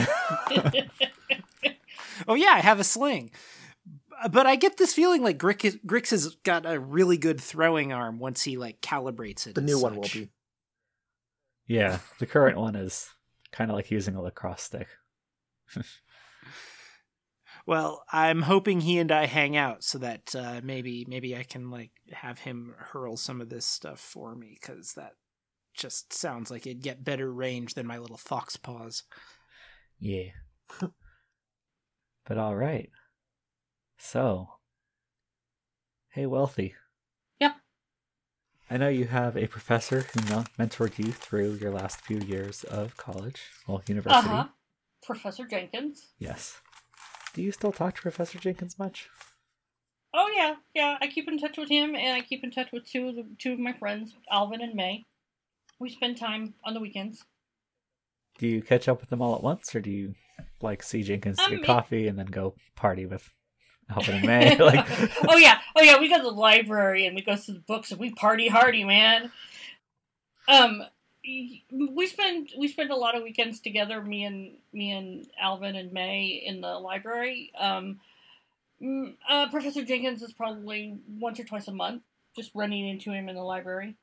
oh yeah, I have a sling. But I get this feeling like Grix, Grix has got a really good throwing arm once he like calibrates it. The and new one will be. yeah, the current one is kind of like using a lacrosse stick. Well, I'm hoping he and I hang out so that uh, maybe maybe I can like have him hurl some of this stuff for me because that just sounds like it'd get better range than my little fox paws. Yeah. but all right. So, hey, Wealthy. Yep. I know you have a professor who mentored you through your last few years of college, well, university. Uh huh. Professor Jenkins. Yes. Do you still talk to Professor Jenkins much? Oh yeah, yeah. I keep in touch with him, and I keep in touch with two of the two of my friends, Alvin and May. We spend time on the weekends. Do you catch up with them all at once, or do you like see Jenkins to Um, get coffee and then go party with Alvin and May? like, oh yeah, oh yeah. We go to the library and we go through the books and we party hardy, man. Um, we spend we spend a lot of weekends together. Me and me and Alvin and May in the library. Um, mm, uh, Professor Jenkins is probably once or twice a month, just running into him in the library.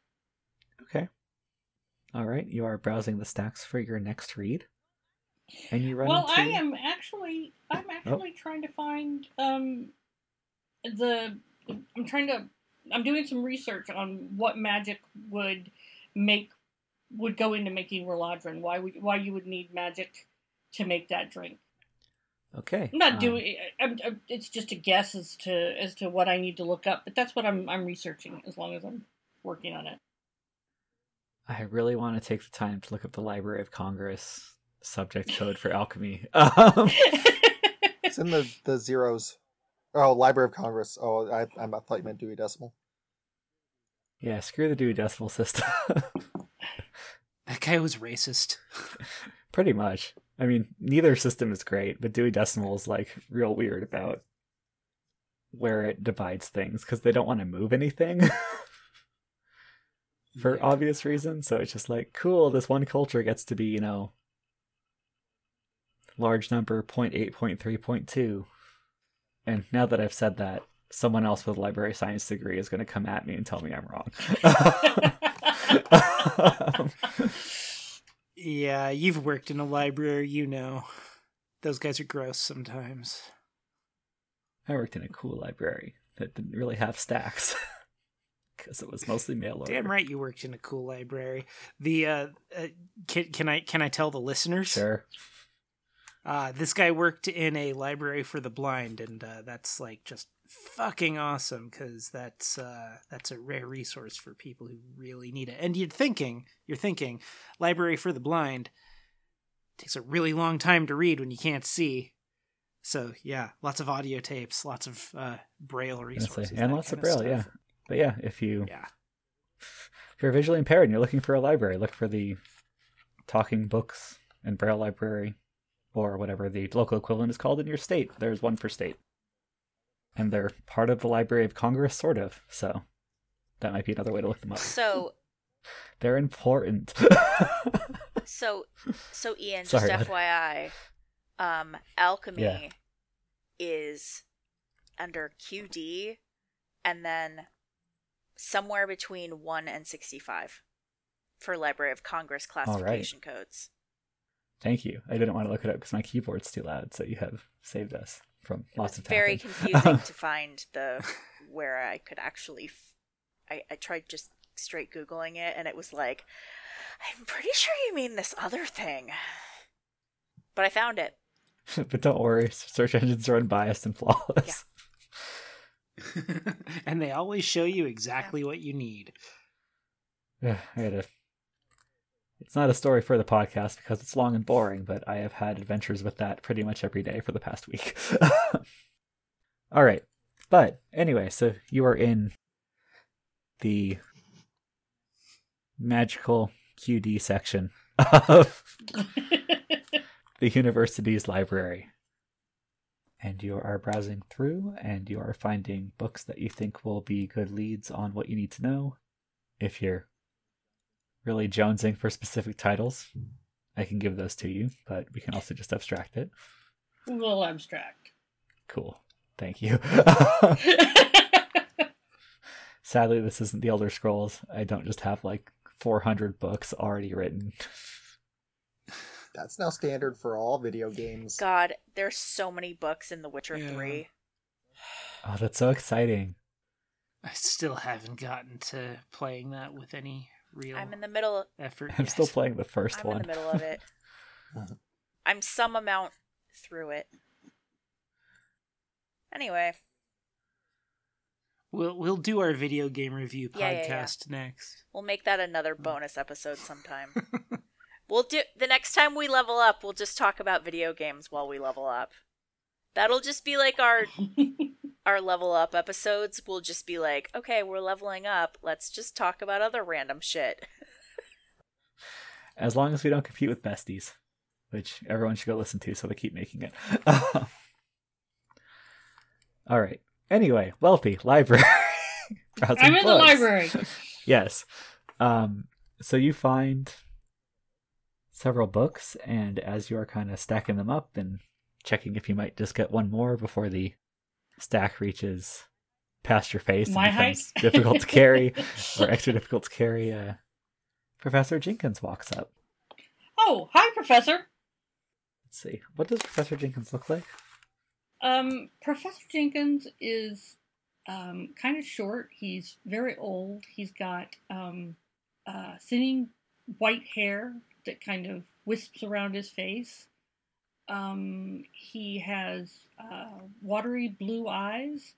okay, all right. You are browsing the stacks for your next read, and you run Well, into. I am actually I'm actually trying to find um the I'm trying to I'm doing some research on what magic would make would go into making Reladrin. Why would why you would need magic to make that drink? Okay. I'm not um, doing. I'm, I'm, it's just a guess as to as to what I need to look up, but that's what I'm I'm researching. As long as I'm working on it. I really want to take the time to look up the Library of Congress subject code for alchemy. Um, It's in the, the zeros. Oh, Library of Congress. Oh, I, I thought you meant Dewey Decimal. yeah, screw the Dewey Decimal System. That guy was racist. Pretty much. I mean, neither system is great, but Dewey Decimal is like real weird about where it divides things because they don't want to move anything for Yeah. obvious reasons. So it's just like, cool, this one culture gets to be, you know, large number 0.8, 0.3, And now that I've said that, someone else with a library science degree is going to come at me and tell me I'm wrong. Yeah, you've worked in a library, you know. Those guys are gross sometimes. I worked in a cool library that didn't really have stacks because it was mostly mail order. Damn right you worked in a cool library. The uh, uh can, can I can I tell the listeners? Sure. Uh, this guy worked in a library for the blind, and uh, that's like just fucking awesome because that's uh, that's a rare resource for people who really need it. And you're thinking, you're thinking, library for the blind takes a really long time to read when you can't see. So yeah, lots of audio tapes, lots of uh, braille resources, and lots of Braille, yeah. But yeah, if you yeah. if you're visually impaired and you're looking for a library, look for the talking books and Braille library or whatever the local equivalent is called in your state. There's one per state. And they're part of the Library of Congress, sort of. So that might be another way to look them up. So, They're important. so, so Ian, just Sorry, bud. FYI, um, alchemy Yeah. is under QD, and then somewhere between one and sixty-five for Library of Congress classification codes. Thank you. I didn't want to look it up because my keyboard's too loud. So you have saved us from It lots was of very tapping. confusing to find the where I could actually. F- I I tried just straight googling it, and it was like, I'm pretty sure you mean this other thing, but I found it. but don't worry, search engines are unbiased and flawless. and they always show you exactly what you need. Yeah, I gotta. It's not a story for the podcast because it's long and boring, but I have had adventures with that pretty much every day for the past week. All right, but anyway, so you are in the magical QD section of the university's library. And you are browsing through and you are finding books that you think will be good leads on what you need to know. If you're really jonesing for specific titles, I can give those to you, but we can also just abstract it. we'll abstract. Cool. Thank you. Sadly, this isn't the Elder Scrolls. I don't just have like 400 books already written. That's now standard for all video games. God, there's so many books in The Witcher Yeah. 3. Oh, that's so exciting. I still haven't gotten to playing that with any real I'm in the middle. effort. I'm yet. still playing the 1st I'm one. in the middle of it. I'm some amount through it. Anyway, We'll we'll do our video game review Yeah, yeah, yeah. podcast next. we'll make that another bonus episode sometime. we'll do the next time we level up, we'll just talk about video games while we level up. That'll just be like our our level up episodes. We'll just be like, okay, we're leveling up. Let's just talk about other random shit. As long as we don't compete with besties, which everyone should go listen to, so they keep making it. All right. Anyway, wealthy library. I'm in the library. yes. Um, so you find several books, and as you are kind of stacking them up and checking if you might just get one more before the stack reaches past your face and becomes height? difficult to carry or extra difficult to carry, uh, Professor Jenkins walks up. Oh, hi, Professor. Let's see. What does Professor Jenkins look like? Um, Professor Jenkins is um, kind of short. He's very old. He's got um, uh, thinning white hair that kind of wisps around his face. Um, he has uh, watery blue eyes,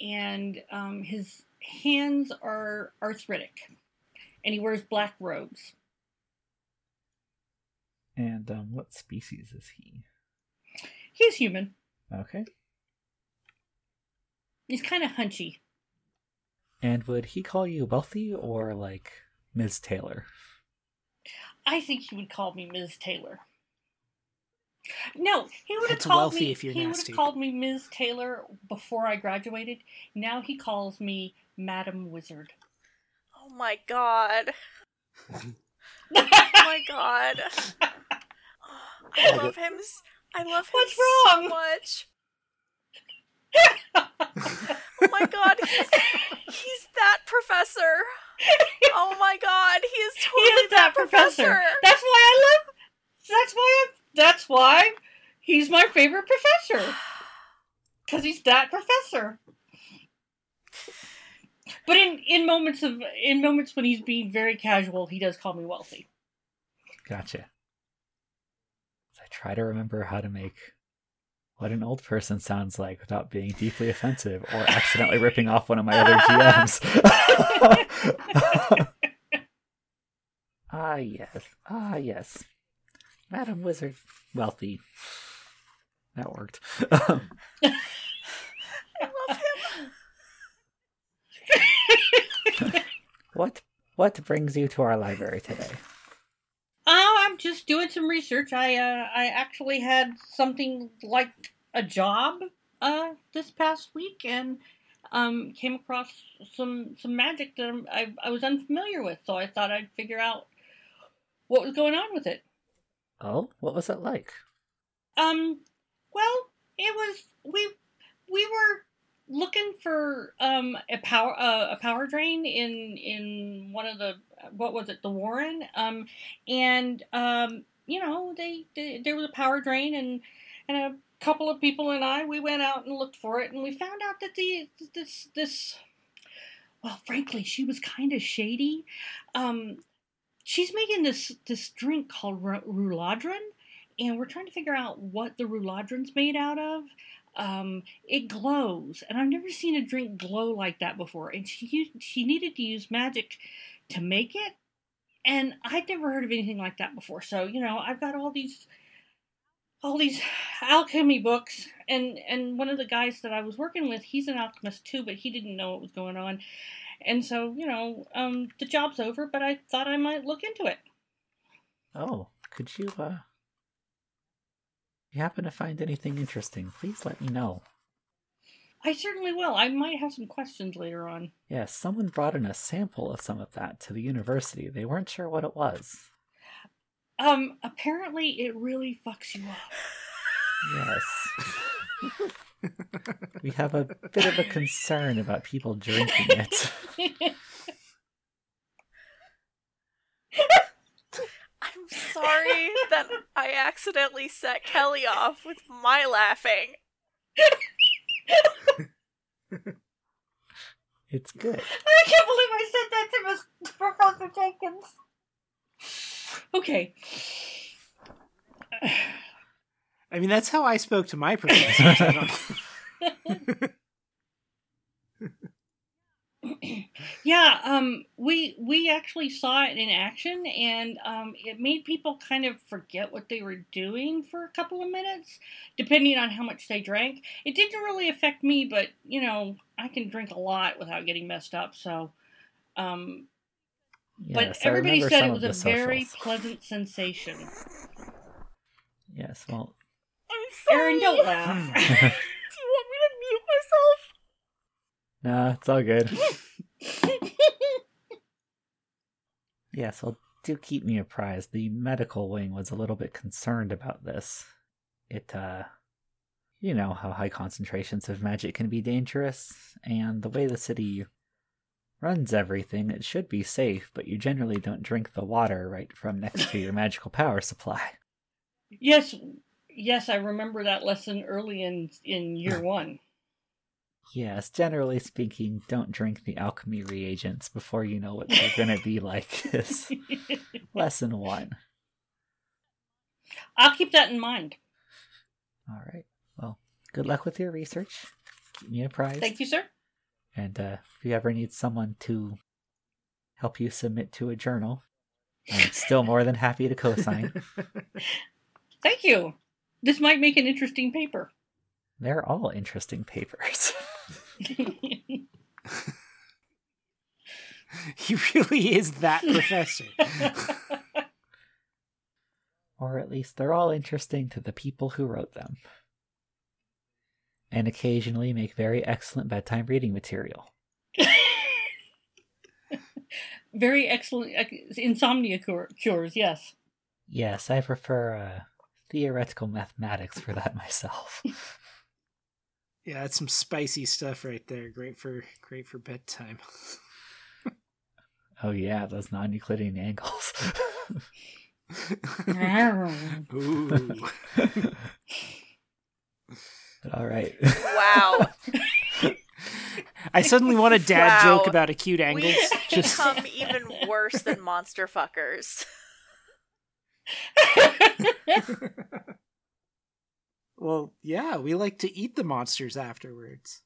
and um, his hands are arthritic, and he wears black robes. And um, what species is he? He's human. Okay. He's kind of hunchy. And would he call you wealthy or like Ms. Taylor? I think he would call me Ms. Taylor. No, he would have That's called me. if you're he would have called me Ms. Taylor before I graduated. Now he calls me Madam Wizard. Oh my god. Oh my god. I love him. I love him What's so wrong? much. Oh my god, he's, he's that professor. Oh my god, he is he totally is that professor. That's why I love. That's why. I, that's why he's my favorite professor. Because he's that professor. But in in moments of in moments when he's being very casual, he does call me wealthy. Gotcha. I try to remember how to make what an old person sounds like without being deeply offensive or accidentally ripping off one of my other GMs. ah, yes. Ah, yes. Madam Wizard, wealthy. That worked. I love him. what what brings you to our library today? Oh, I'm just doing some research. I uh, I actually had something like a job uh, this past week and um, came across some some magic that I I was unfamiliar with. So I thought I'd figure out what was going on with it. Oh, what was it like? Um, well, it was we we were looking for um a power uh, a power drain in in one of the what was it the Warren um and um you know they, they there was a power drain and and a couple of people and I we went out and looked for it and we found out that the this this well frankly she was kind of shady um she's making this this drink called Ruladrin and we're trying to figure out what the Ruladrin's made out of um, it glows, and I've never seen a drink glow like that before. And she used, she needed to use magic to make it, and I'd never heard of anything like that before. So you know, I've got all these all these alchemy books, and and one of the guys that I was working with, he's an alchemist too, but he didn't know what was going on. And so, you know, um, the job's over, but I thought I might look into it. Oh, could you, uh. If you happen to find anything interesting, please let me know. I certainly will. I might have some questions later on. Yes, someone brought in a sample of some of that to the university. They weren't sure what it was. Um, apparently it really fucks you up. Yes. we have a bit of a concern about people drinking it. I'm sorry that I accidentally set Kelly off with my laughing. It's good. I can't believe I said that to Miss Professor Jenkins. Okay. I mean, that's how I spoke to my professors. I don't- yeah, um, we we actually saw it in action, and um, it made people kind of forget what they were doing for a couple of minutes, depending on how much they drank. It didn't really affect me, but you know, I can drink a lot without getting messed up. So, um, but Yes, I everybody said it was the a very pleasant sensation. Yes, well, I'm sorry. Aaron, don't laugh. Do you want me to mute myself? nah, it's all good. Yes, well, do keep me apprised. The medical wing was a little bit concerned about this. It, uh, you know how high concentrations of magic can be dangerous, and the way the city runs everything, it should be safe, but you generally don't drink the water right from next to your magical power supply. yes, yes, I remember that lesson early in in year one. Yes, generally speaking, don't drink the alchemy reagents before you know what they're gonna be like. Is lesson one. I'll keep that in mind. All right. Well, good luck with your research. Keep me apprised. Thank you, sir. And uh, if you ever need someone to help you submit to a journal, I'm still more than happy to co-sign. Thank you. This might make an interesting paper. They're all interesting papers. he really is that professor. or at least they're all interesting to the people who wrote them. And occasionally make very excellent bedtime reading material. Very excellent uh, insomnia cures. Yes. Yes, I prefer uh, theoretical mathematics for that myself. Yeah, that's some spicy stuff right there. Great for great for bedtime. oh yeah, those non-Euclidean angles. Ooh. all right. Wow. I suddenly want a dad Wow. joke about acute we angles. Just become even worse than monster fuckers. well, yeah, we like to eat the monsters afterwards.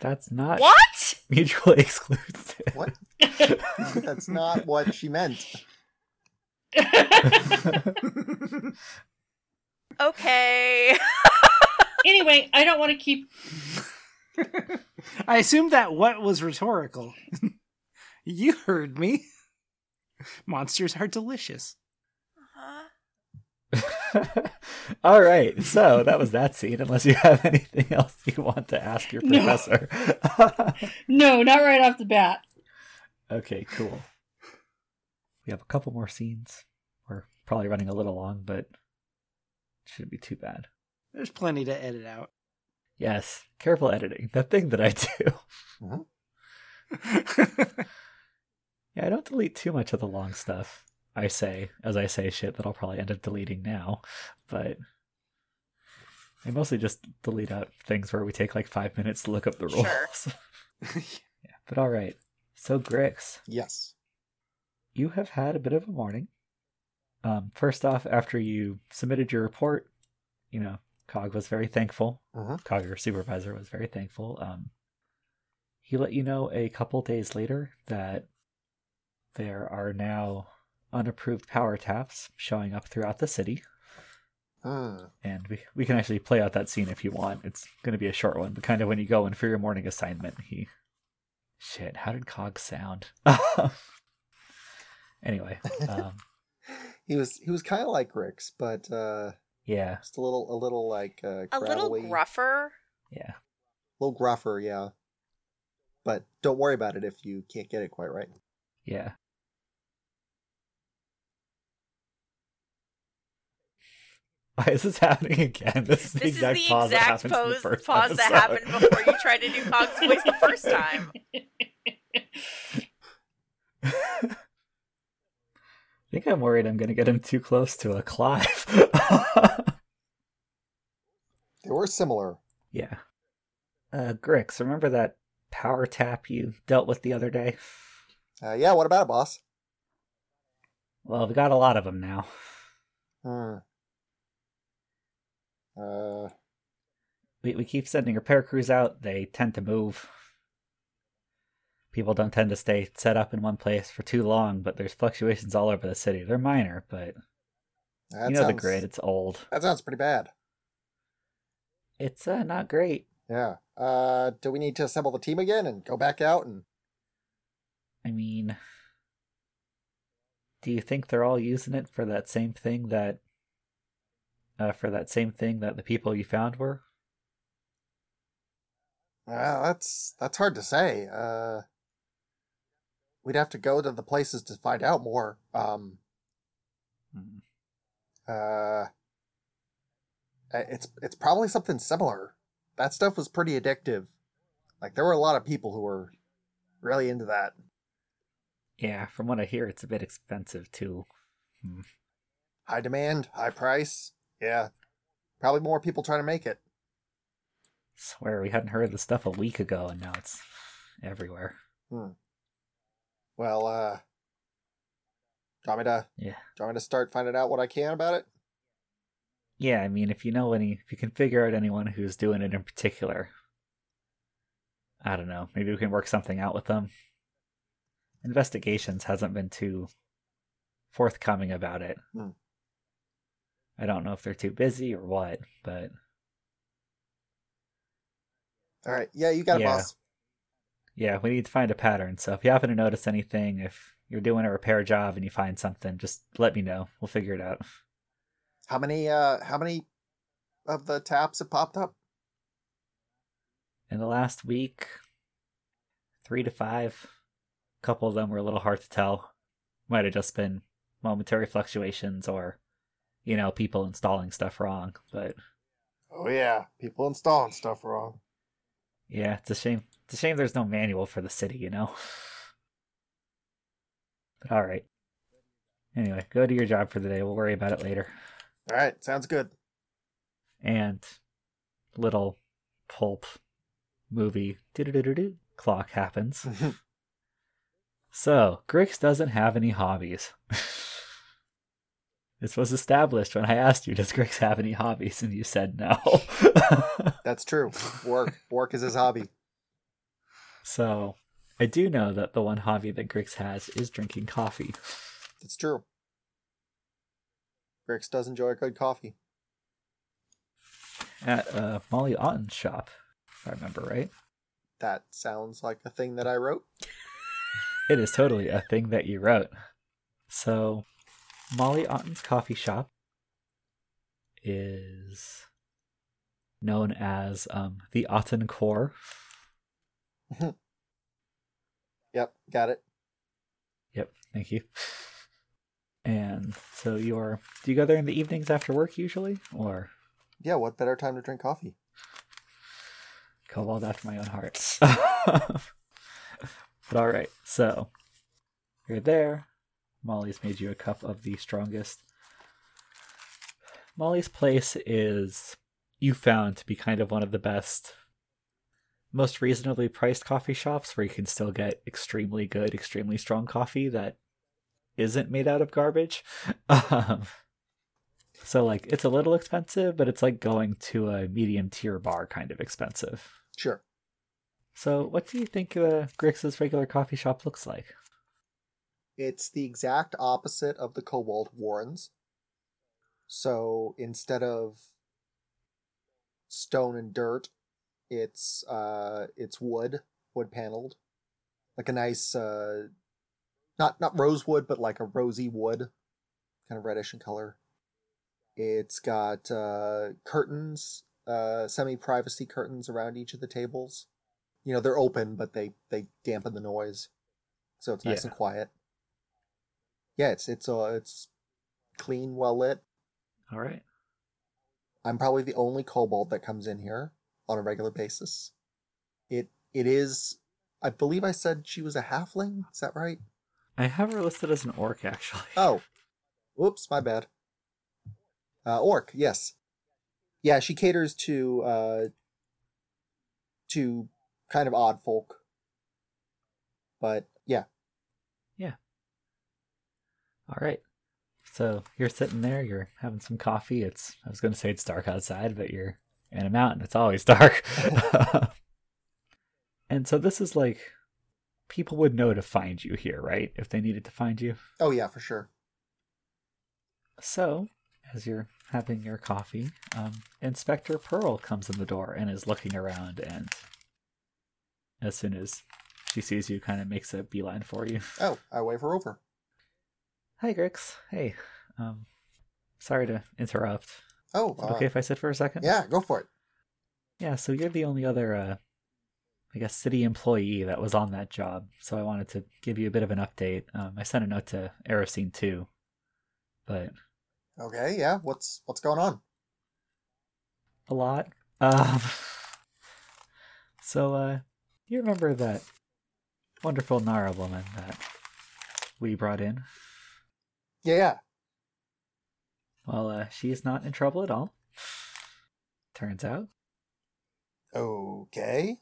That's not What? mutually exclusive. What? That's not what she meant. Okay. anyway, I don't want to keep. I assumed that what was rhetorical. you heard me. Monsters are delicious. Huh? All right, so that was that scene. Unless you have anything else you want to ask your professor. No, not right off the bat. okay, cool. We have a couple more scenes. We're probably running a little long, but it shouldn't be too bad. There's plenty to edit out. Yes, careful editing. That thing that I do. Hmm? Yeah, I don't delete too much of the long stuff. I say as I say shit that I'll probably end up deleting now, but I mostly just delete out things where we take like five minutes to look up the rules. Sure. yeah, but all right. So Grix, Yes. you have had a bit of a morning. Um, first off, after you submitted your report, you know, Cog was very thankful. Mhm. Cog, your supervisor, was very thankful. Um, he let you know a couple days later that there are now unapproved power taps showing up throughout the city. Hmm. And we, we can actually play out that scene if you want. It's going to be a short one, but kind of when you go in for your morning assignment, he. Shit, how did Cog sound? anyway, um, He was he was kind of like Grix, but uh, yeah, just a little a little like uh, A little gravelly, gruffer. yeah. a little gruffer, yeah. But don't worry about it if you can't get it quite right. Yeah. Why is this happening again? This is the This is exact the pause that exact happens in the pose first pause that happened before you tried to do Cog's voice the first time. I think I'm worried I'm going to get him too close to a Clive. They were similar. yeah. Uh, Grix, remember that power tap you dealt with the other day? Uh, yeah, what about it, boss? Well, we got a lot of them now. Hmm. Uh, We, we keep sending repair crews out. They tend to move. People don't tend to stay set up in one place for too long, but there's fluctuations all over the city. They're minor, but that you know the grid. It's old. That sounds pretty bad. It's uh, not great. Yeah. Uh, do we need to assemble the team again and go back out and? I mean, do you think they're all using it for that same thing that, uh, for that same thing that the people you found were? Well, that's that's hard to say. Uh, we'd have to go to the places to find out more. Um, Hmm. uh, it's it's probably something similar. That stuff was pretty addictive. Like there were a lot of people who were really into that. Yeah, from what I hear, it's a bit expensive too. Hmm. High demand, high price. Yeah, probably more people trying to make it. Swear we hadn't heard of the stuff a week ago, and now it's everywhere. Well, uh, do you want me to? Yeah. Do you want me to start finding out what I can about it? Yeah, I mean, if you know any, if you can figure out anyone who's doing it in particular, I don't know. Maybe we can work something out with them. Investigations hasn't been too forthcoming about it. Hmm. I don't know if they're too busy or what, but All right. Yeah, you got it, Yeah. boss. yeah, we need to find a pattern. So if you happen to notice anything, if you're doing a repair job and you find something, just let me know. We'll figure it out. How many? Uh, how many of the taps have popped up? In the last week, three to five. A couple of them were a little hard to tell. Might have just been momentary fluctuations or, you know, people installing stuff wrong. But Oh yeah, people installing stuff wrong. yeah, it's a shame. It's a shame there's no manual for the city, you know? But alright. Anyway, go do your job for the day. We'll worry about it later. All right, sounds good. And little pulp movie clock happens. So, Grix doesn't have any hobbies. this was established when I asked you, does Grix have any hobbies? And you said no. That's true. Work, work is his hobby. so, I do know that the one hobby that Grix has is drinking coffee. It's true. Grix does enjoy a good coffee. At uh, Molly Otten's shop, if I remember right. That sounds like a thing that I wrote. It is totally a thing that you wrote. So, Molly Otten's coffee shop is known as um, the Otten Core. Yep, got it. Yep, thank you. And so you're do you go there in the evenings after work usually, or Yeah, what better time to drink coffee? kobold after my own heart? but all right, so you're there. Molly's made you a cup of the strongest. Molly's place is you found to be kind of one of the best, most reasonably priced coffee shops where you can still get extremely good, extremely strong coffee that isn't made out of garbage. Um, so, like, it's a little expensive, but it's like going to a medium tier bar kind of expensive. Sure. So, what do you think uh, Grix's regular coffee shop looks like? It's the exact opposite of the Kobold Warrens. So instead of stone and dirt, it's uh it's wood, wood paneled. Like a nice uh not not rosewood, but like a rosy wood, kind of reddish in color. It's got uh curtains, uh semi privacy curtains around each of the tables. You know, they're open but they they dampen the noise. So it's nice Yeah. and quiet. Yeah, it's it's uh it's clean, well lit. All right. I'm probably the only kobold that comes in here on a regular basis. It it is I believe I said she was a halfling, is that right? I have her listed as an orc, actually. Oh. Whoops, my bad. Uh orc, yes. Yeah, she caters to uh to kind of odd folk. But yeah. yeah. All right. So you're sitting there, you're having some coffee. It's I was going to say it's dark outside, but you're in a mountain. It's always dark. and so this is like people would know to find you here, right? If they needed to find you. Oh yeah, for sure. So, as you're having your coffee, um, Inspector Pearl comes in the door and is looking around, and as soon as she sees you, kind of makes a beeline for you. Oh, I wave her over. Hi, Grix. Hey. Um, sorry to interrupt. Oh, uh, okay if I sit for a second? yeah, go for it. Yeah, so you're the only other, uh, I guess, city employee that was on that job. So I wanted to give you a bit of an update. Um, I sent a note to Erisine too, but Okay, yeah. What's what's going on? a lot. Um, so, uh, you remember that wonderful Nara woman that we brought in? Yeah, yeah. Well, uh, she's not in trouble at all. Turns out. Okay.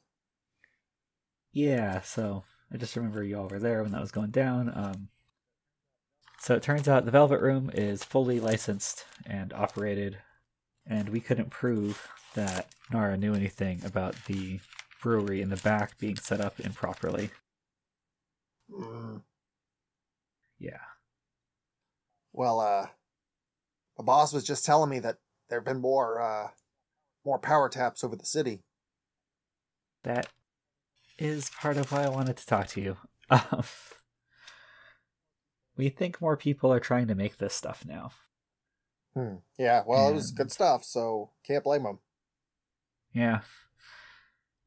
Yeah, so I just remember you all were there when that was going down. Um, so it turns out the Velvet Room is fully licensed and operated, and we couldn't prove that Nara knew anything about the brewery in the back being set up improperly. Mm, Yeah. Well, uh, the boss was just telling me that there have been more, uh, more power taps over the city. That is part of why I wanted to talk to you. Um, we think more people are trying to make this stuff now. Hmm. Yeah, well, it was good stuff, so can't blame them. Yeah.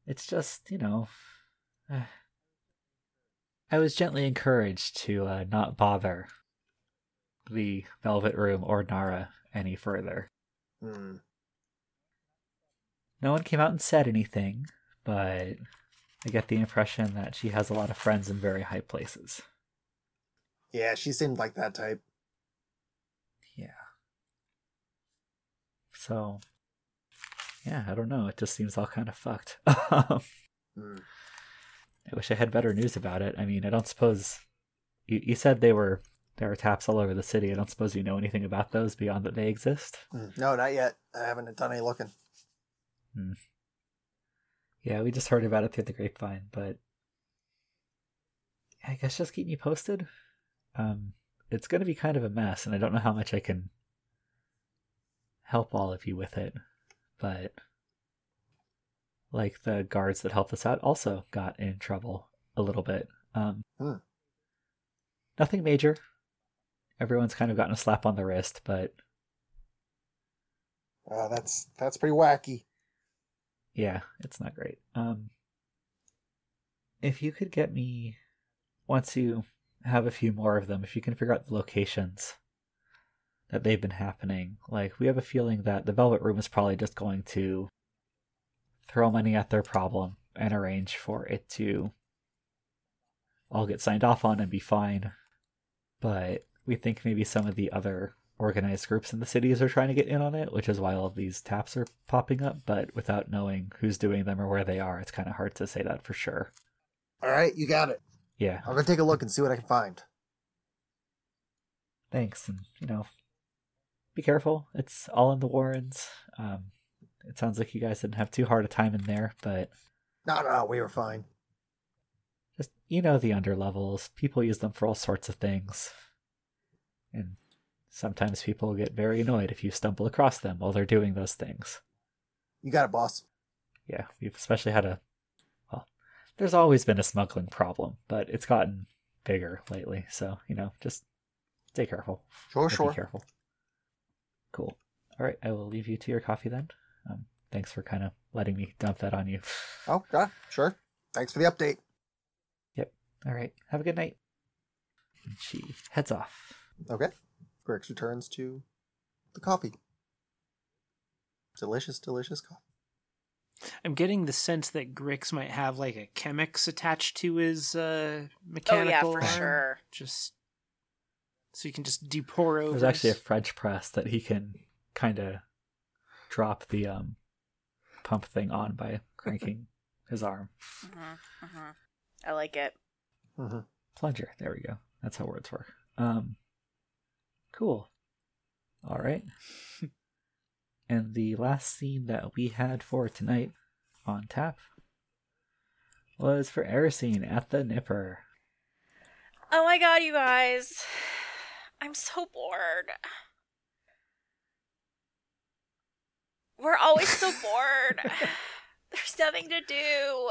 It's just, you know. I was gently encouraged to uh, not bother the Velvet Room or Nara any further. Hmm. No one came out and said anything, but I get the impression that she has a lot of friends in very high places. Yeah, she seemed like that type. Yeah. So, yeah, I don't know. It just seems all kind of fucked. Hmm. I wish I had better news about it. I mean, I don't suppose you, you said they were there are taps all over the city. I don't suppose you know anything about those beyond that they exist. Hmm. No, not yet. I haven't done any looking. Yeah, we just heard about it through the grapevine, but I guess just keep me posted. Um, it's going to be kind of a mess, and I don't know how much I can help all of you with it. But like the guards that helped us out also got in trouble a little bit. Um, Hmm. Nothing major. Everyone's kind of gotten a slap on the wrist, but Uh, that's that's pretty wacky. Yeah, it's not great. Um, if you could get me, once you have a few more of them, if you can figure out the locations that they've been happening, like we have a feeling that the Velvet Room is probably just going to throw money at their problem and arrange for it to all get signed off on and be fine. But we think maybe some of the other organized groups in the cities are trying to get in on it, which is why all of these taps are popping up. But without knowing who's doing them or where they are, it's kind of hard to say that for sure. All right, you got it. Yeah, I'm gonna take a look and see what I can find. thanks. And, you know, be careful. It's all in the Warrens. Um, it sounds like you guys didn't have too hard a time in there, but No, no, we were fine. just, you know, the underlevels. People use them for all sorts of things. And sometimes people get very annoyed if you stumble across them while they're doing those things. You got it, boss. yeah, we've especially had a well, there's always been a smuggling problem, but it's gotten bigger lately. So, you know, just stay careful. Sure, Or Be careful. Cool. All right, I will leave you to your coffee then. Um, thanks for kind of letting me dump that on you. Oh, yeah, sure. Thanks for the update. Yep. All right, have a good night. And she heads off. Okay. Grix returns to the coffee. Delicious, delicious coffee. I'm getting the sense that Grix might have like a Chemex attached to his uh, Oh yeah, mechanical for arm. sure. Just so you can just do over. There's actually a French press that he can kind of drop the um pump thing on by cranking his arm. hmm hmm I like it. Mm-hmm. Plunger. There we go. That's how words work. Um, cool. All right. and the last scene that we had for tonight on tap was for Erisine at the Nipper. Oh my god, you guys. I'm so bored. We're always so bored. There's nothing to do.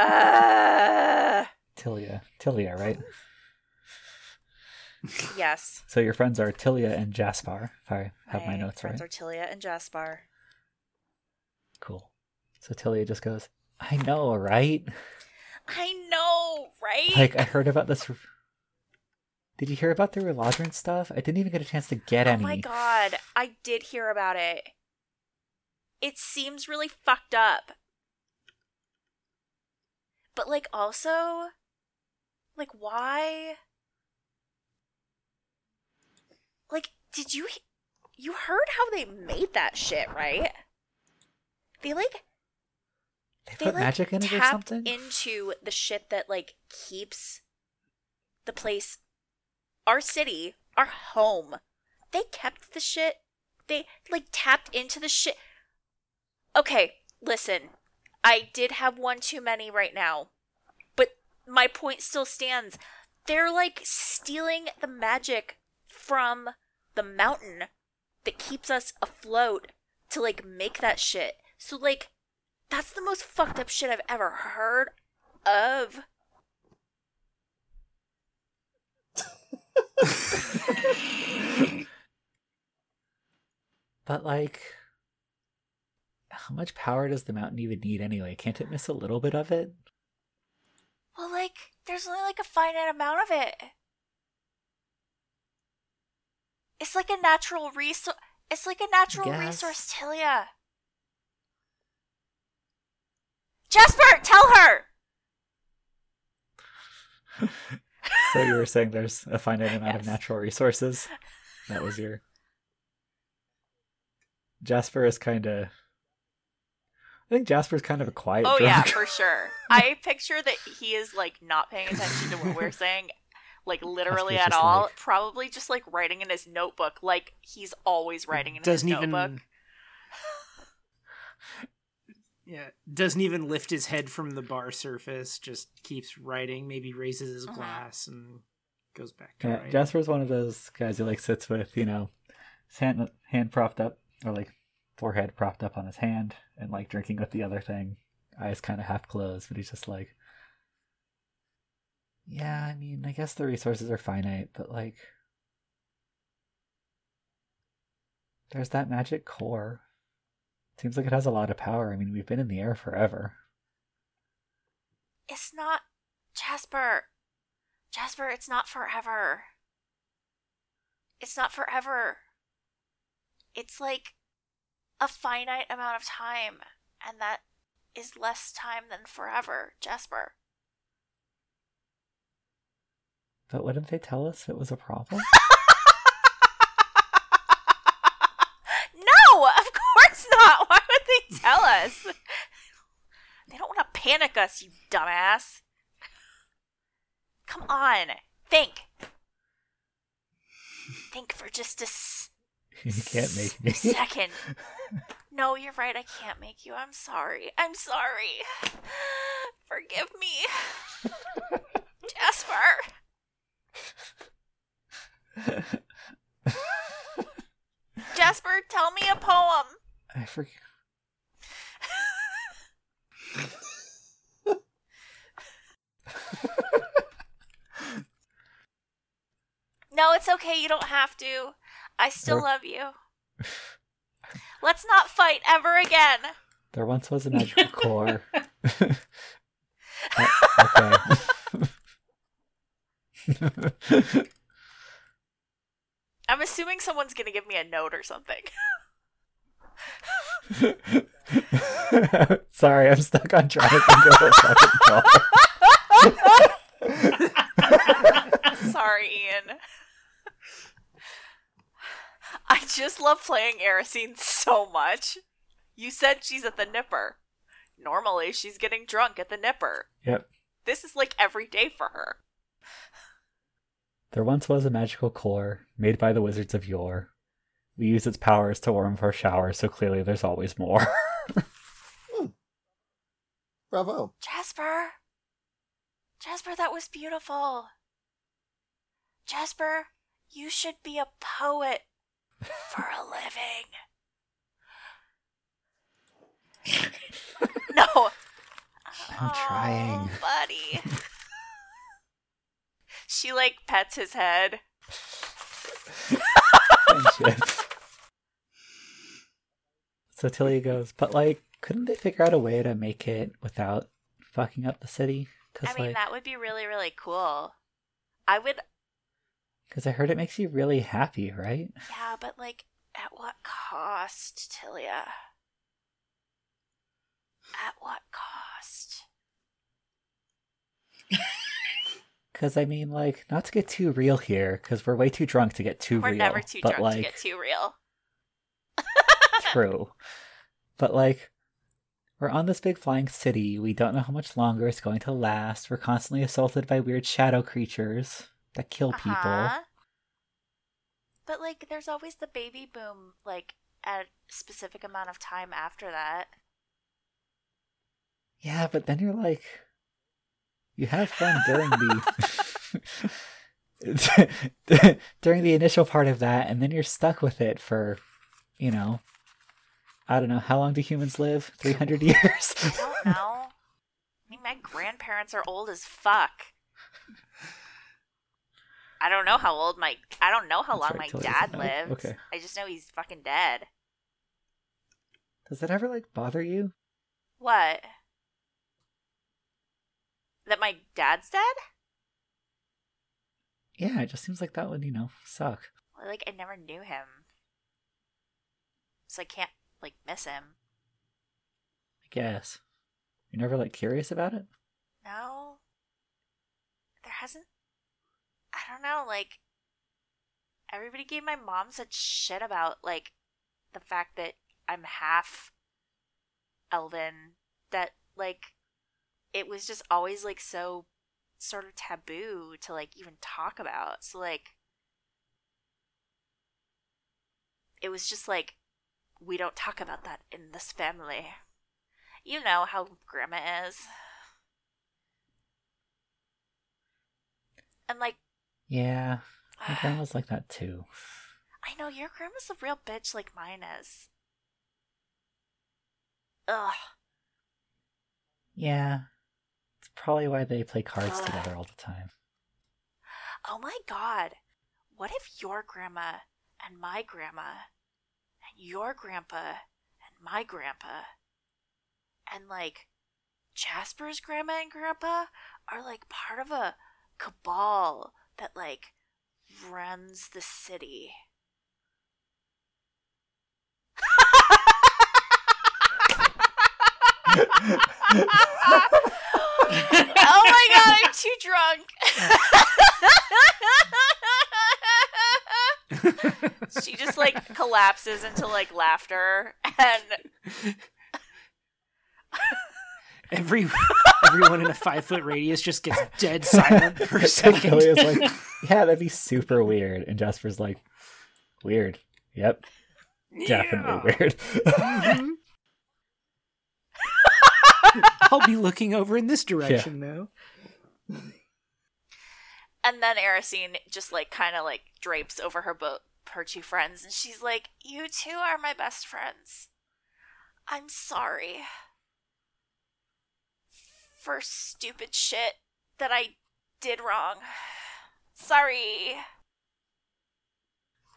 Uh, Tilia. Tilia, right? yes. So your friends are Tilia and Jasper, if I have my, notes friends right. are Tilia and Jasper. Cool. So Tilia just goes, I know, right? I know, right? Like, I heard about this. Did you hear about the Reladrin stuff? I didn't even get a chance to get oh any. Oh my god, I did hear about it. It seems really fucked up. But like also like why Like did you you heard how they made that shit, right? They like They they put like magic in it or something? into the shit that like keeps the place our city our home they kept the shit they like tapped into the shit okay listen i did have one too many right now but my point still stands they're like stealing the magic from the mountain that keeps us afloat to like make that shit so like that's the most fucked up shit I've ever heard of. But like, how much power does the mountain even need anyway? Can't it miss a little bit of it? Well, like, there's only like a finite amount of it. It's like a natural resource. It's like a natural resource, Tilia. Jasper, tell her. So you were saying there's a finite amount of natural resources. That was your. Jasper is kind of. I think Jasper's kind of a quiet. Oh yeah, for sure. I picture that he is like not paying attention to what we're saying, like literally Jasper's at all. like- Probably just like writing in his notebook, like he's always writing in doesn't his even notebook. yeah doesn't even lift his head from the bar surface. Just keeps writing. Maybe raises his Uh-huh. glass and goes back to Yeah, writing. Jasper's one of those guys who like sits with you know, his hand hand propped up or like forehead propped up on his hand and like drinking with the other thing, eyes kind of half closed, but he's just like, Yeah, I mean, I guess the resources are finite, but like. There's that magic core. Seems like it has a lot of power. I mean, we've been in the air forever. It's not Jasper. Jasper, it's not forever. It's not forever. It's like a finite amount of time, and that is less time than forever, Jasper. But wouldn't they tell us it was a problem? no, of course not. Why would they tell us? They don't want to panic us, you dumbass. Come on, think. Think for just a s- you can't make me. second. No, you're right. I can't make you. I'm sorry. I'm sorry. Forgive me, Jasper. Jasper, tell me a poem. I forget. No, it's okay. You don't have to. I still Or- love you. Let's not fight ever again. There once was a magical core. Uh, okay. I'm assuming someone's gonna give me a note or something. Sorry, I'm stuck on trying to think of a fucking call. Sorry, Ian. I just love playing Erisine so much. You said she's at the Nipper. Normally, she's getting drunk at the Nipper. Yep. This is like every day for her. There once was a magical core made by the wizards of yore. We use its powers to warm our showers, so clearly there's always more. Hmm. Bravo. Jasper! Jasper, that was beautiful. Jasper, you should be a poet for a living. no. I'm trying. Oh, buddy. she like pets his head. So Tilly goes, but like, couldn't they figure out a way to make it without fucking up the city? Cause, I mean, like, that would be really, really cool. I would, because I heard it makes you really happy, right? yeah, but like, at what cost, Tilia? At what cost? Because I mean, like, not to get too real here, because we're way too drunk to get too real. We're never too but drunk like, to get too real. true. But like, we're on this big flying city. We don't know how much longer it's going to last. We're constantly assaulted by weird shadow creatures that kill people. Uh-huh. But like, there's always the baby boom, like at a specific amount of time after that. Yeah, but then you're like, you have fun during the during the initial part of that, and then you're stuck with it for, you know, I don't know how long do humans live? Three hundred years. I don't know. I mean, my grandparents are old as fuck. I don't know how old my I don't know how That's long right, my dad lived. Okay. I just know he's fucking dead. Does that ever like bother you? What? That my dad's dead? Yeah, it just seems like that would you know suck. Well, like I never knew him, so I can't like miss him. I guess. You're never like curious about it. No, there hasn't. I don't know. Like everybody gave my mom such shit about like the fact that I'm half Elven. That like it was just always like so sort of taboo to like even talk about. So like it was just like we don't talk about that in this family. You know how grandma is. And like Yeah, my grandma's like that too. I know your grandma's a real bitch like mine is. Ugh. Yeah, it's probably why they play cards together all the time. Oh my god. What if your grandma and my grandma and your grandpa and my grandpa and like Jasper's grandma and grandpa are like part of a cabal that like runs the city. oh my god, I'm too drunk. she just like collapses into like laughter and Every everyone in a five foot radius just gets dead silent for a second. Chloe is like, yeah, that'd be super weird. And Jasper's like, weird. Yep, definitely weird. Mhm. I'll be looking over in this direction now. and then Erisine just like kind of like drapes over her boat her two friends and she's like, "You two are my best friends. I'm sorry for stupid shit that I did wrong. Sorry."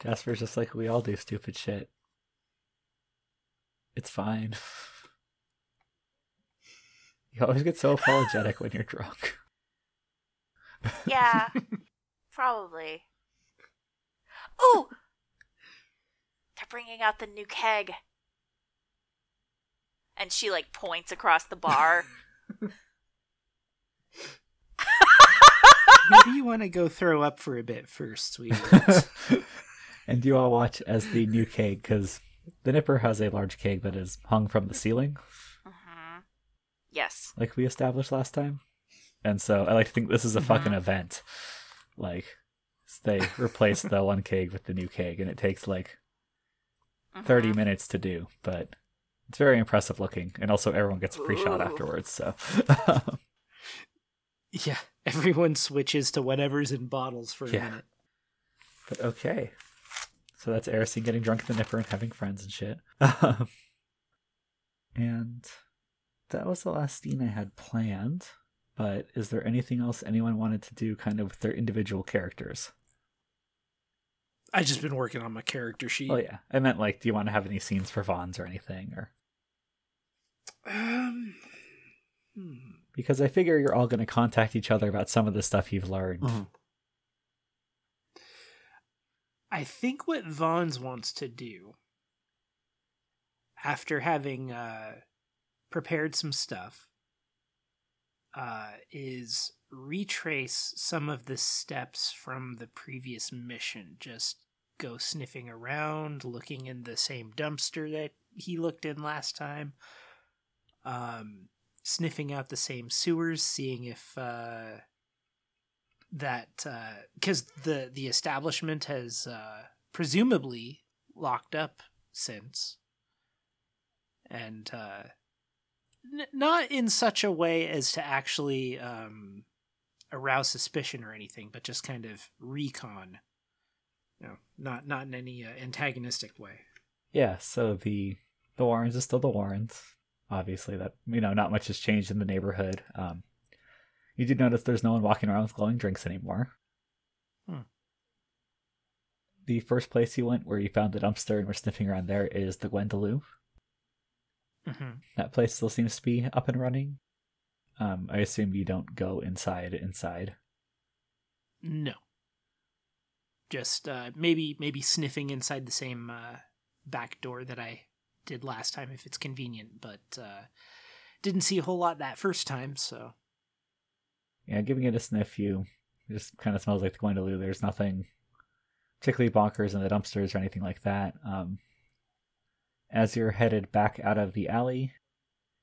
Jasper's just like, we all do stupid shit. It's fine. You always get so apologetic when you're drunk. Yeah, probably. Oh! They're bringing out the new keg. And she, like, points across the bar. Maybe you want to go throw up for a bit first, sweetheart. and you all watch as the new keg, because the Nipper has a large keg that is hung from the ceiling, hmm Yes. like we established last time. And so I like to think this is a fucking event. Like, they replace the one keg with the new keg, and it takes like 30 Mhm. minutes to do, but it's very impressive looking. And also, everyone gets a free shot afterwards, so. yeah, everyone switches to whatever's in bottles for a Yeah. minute. But okay. So that's Erisine getting drunk at the Nipper and having friends and shit. Um, and that was the last scene I had planned. But is there anything else anyone wanted to do kind of with their individual characters? I just been working on my character sheet. Oh yeah. I meant like do you want to have any scenes for Fonz or anything or Um, hmm. Because I figure you're all gonna contact each other about some of the stuff you've learned. Mhm. I think what Fonz wants to do, after having uh, prepared some stuff, uh, is retrace some of the steps from the previous mission. Just go sniffing around, looking in the same dumpster that he looked in last time, um, sniffing out the same sewers, seeing if. Uh, that because the the establishment has uh, presumably locked up since, and uh, n- not in such a way as to actually um, arouse suspicion or anything, but just kind of recon. No, not not in any uh, antagonistic way. Yeah, so the the Warrens is still the Warrens. Obviously, that you know, not much has changed in the neighborhood. Um, you did notice there's no one walking around with glowing drinks anymore. Hmm. The first place you went, where you found the dumpster and were sniffing around there, is the Gwendolyn. Mm-hmm. That place still seems to be up and running. Um, I assume you don't go inside. Inside. No. Just uh, maybe maybe sniffing inside the same uh, back door that I did last time if it's convenient, but uh, didn't see a whole lot that first time, so Yeah, giving it a sniff, you it just kind of smells like the Gwendolyn. There's nothing particularly bonkers in the dumpsters or anything like that. Um, as you're headed back out of the alley,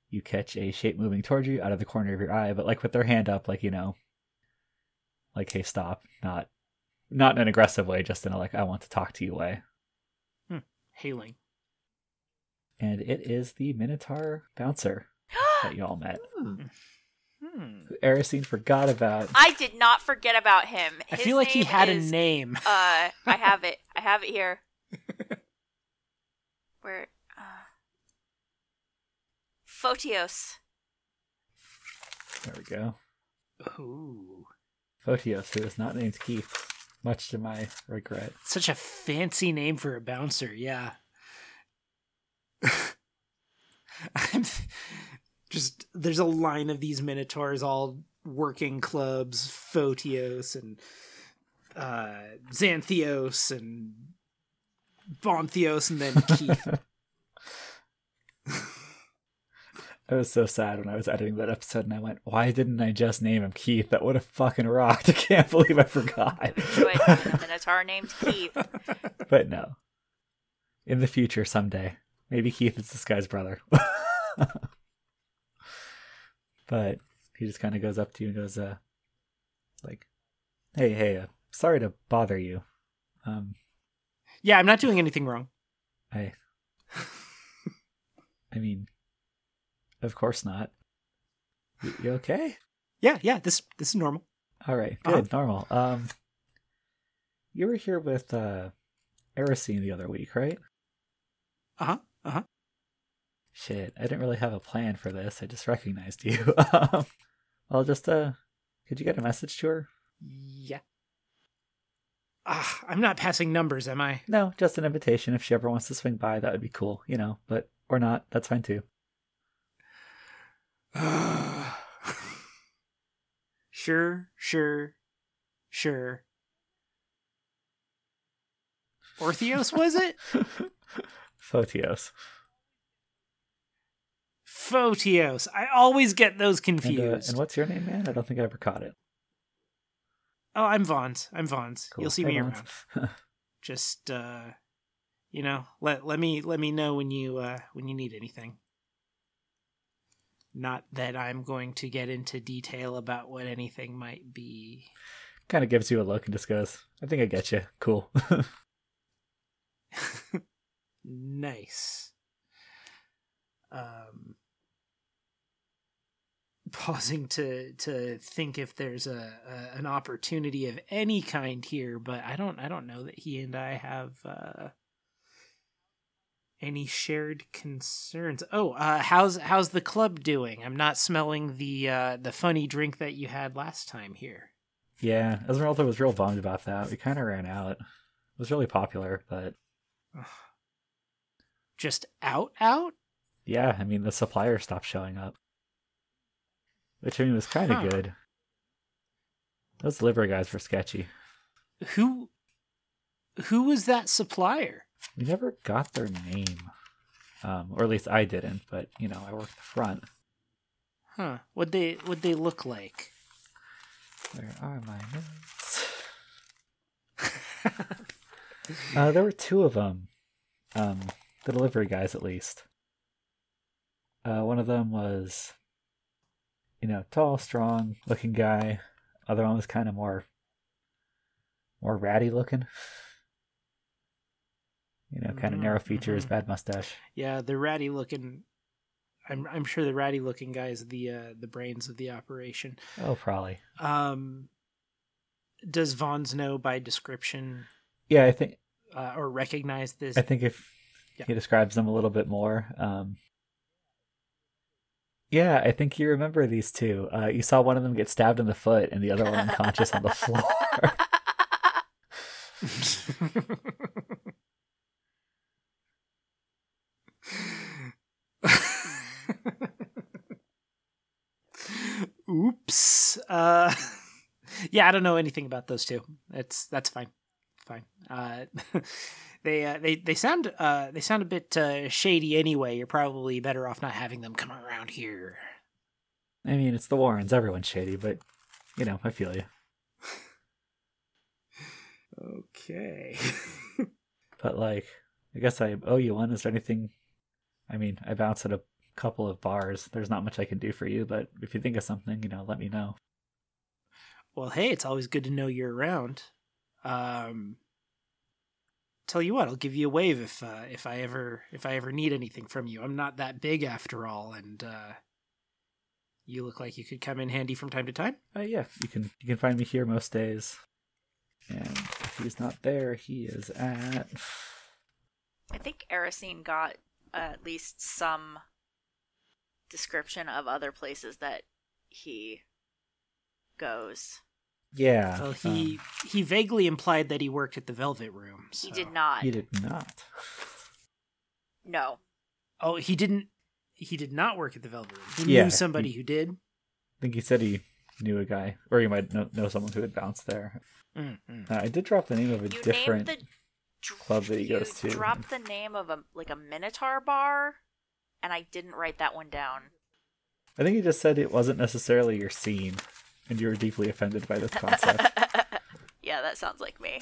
you catch a shape moving towards you out of the corner of your eye, but like with their hand up, like you know, like hey, stop, not not in an aggressive way, just in a like I want to talk to you way. hailing. And it is the Minotaur bouncer that you all met. Hmm. Hmm. who Erisine forgot about. I did not forget about him. I feel like he had is, a name. Uh, I have it. I have it here. Where? Uh, Photios. There we go. Ooh. Photios, who is not named Keith, much to my regret. Such a fancy name for a bouncer, yeah. I'm just there's a line of these minotaurs all working clubs, Photios and uh Xanthios and Bonthios and then Keith. I was so sad when I was editing that episode and I went, why didn't I just name him Keith? That would have fucking rocked. I can't believe I forgot. Enjoyed having a Minotaur named Keith. but no. In the future, someday. Maybe Keith is this guy's brother. but he just kind of goes up to you and goes, uh, like, hey, hey, uh, sorry to bother you. Um, yeah, I'm not doing anything wrong. I, I mean, of course not. You, you okay? Yeah, yeah, this this is normal. All right, good, normal. Um, you were here with uh, Erisine the other week, right? Uh huh. Uh huh. Shit, I didn't really have a plan for this. I just recognized you. well, just uh, could you get a message to her? Yeah. Ah, I'm not passing numbers, am I? No, just an invitation. If she ever wants to swing by, that would be cool, you know. But or not, that's fine too. sure, sure, sure. Orthios, was it? Photios. Photios. I always get those And, uh, confused. and what's your name, man? I don't think I ever caught it. oh, I'm Fonz. I'm Fonz. Cool. You'll see Hey, me around. Just uh you know, let let me let me know when you uh when you need anything. Not that I'm going to get into detail about what anything might be. kind of gives you a look and just goes, "I think I get you. Cool." nice. Um, pausing to to think if there's a, a an opportunity of any kind here, but I don't I don't know that he and I have uh, any shared concerns. Oh, uh, how's how's the club doing? I'm not smelling the uh, the funny drink that you had last time here. yeah, Esmeralda was real bummed about that. We kind of ran out. It was really popular, but Just out out. yeah, I mean the supplier stopped showing up, which I mean was kind of Huh. good. Those livery guys were sketchy. Who who was that supplier? We never got their name, um, or at least I didn't. But you know, I worked the front. Huh? What they what they look like? Where are my notes? Uh, there were two of them. Um, the delivery guys, at least. Uh, one of them was, you know, tall, strong looking guy. Other one was kind of more, more ratty looking. You know, kind of Mhm, narrow features, mhm. bad mustache. Yeah, the ratty looking. I'm I'm sure the ratty looking guy is the uh, the brains of the operation. Oh, probably. Um, does Fonz know by description Yeah, I think uh, or recognize this? I think if Yeah. he describes them a little bit more, um, yeah, I think you remember these two. Uh, you saw one of them get stabbed in the foot, and the other one unconscious on the floor. Oops. Uh, yeah, I don't know anything about those two. That's that's fine. Fine. Uh, they uh, they they sound uh, they sound a bit uh, shady anyway. You're probably better off not having them come around here. I mean, it's the Warrens. Everyone's shady, but you know, I feel you. Okay. But like, I guess I owe you one. Is there anything? I mean, I bounce at a couple of bars. There's not much I can do for you, but if you think of something, you know, let me know. well, hey, it's always good to know you're around. Um, tell you what, I'll give you a wave if uh, if I ever if I ever need anything from you. I'm not that big after all, and uh, you look like you could come in handy from time to time. Uh, yeah, you can you can find me here most days. And if he's not there, he is at. I think Erisine got uh, at least some description of other places that he goes. Yeah. Well, he um, he vaguely implied that he worked at the Velvet Room. He did not. he did not. No. Oh, he didn't. He did not work at the Velvet Room. He Yeah, knew somebody he- who did. I think he said he knew a guy, or he might know, know someone who had bounced there. Mm, mm. Uh, I did drop the name of a You different. the club that he you goes to. dropped the name of a like a Minotaur bar, and I didn't write that one down. I think he just said it wasn't necessarily your scene, and you're deeply offended by this concept. yeah, that sounds like me.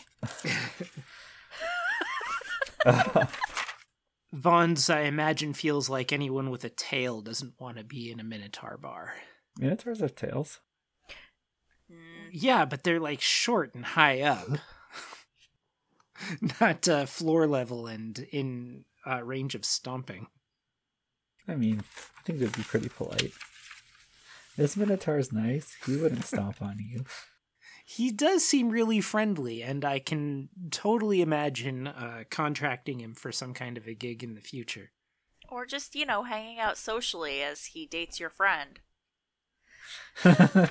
Fonz's, I imagine, feels like anyone with a tail doesn't want to be in a Minotaur bar. Minotaurs have tails. Mm, Yeah, but they're like short and high up, not uh, floor level and in uh, range of stomping. I mean, I think they'd be pretty polite. This Minotaur's nice. He wouldn't stomp on you. He does seem really friendly, and I can totally imagine uh, contracting him for some kind of a gig in the future. or just you know hanging out socially as he dates your friend. there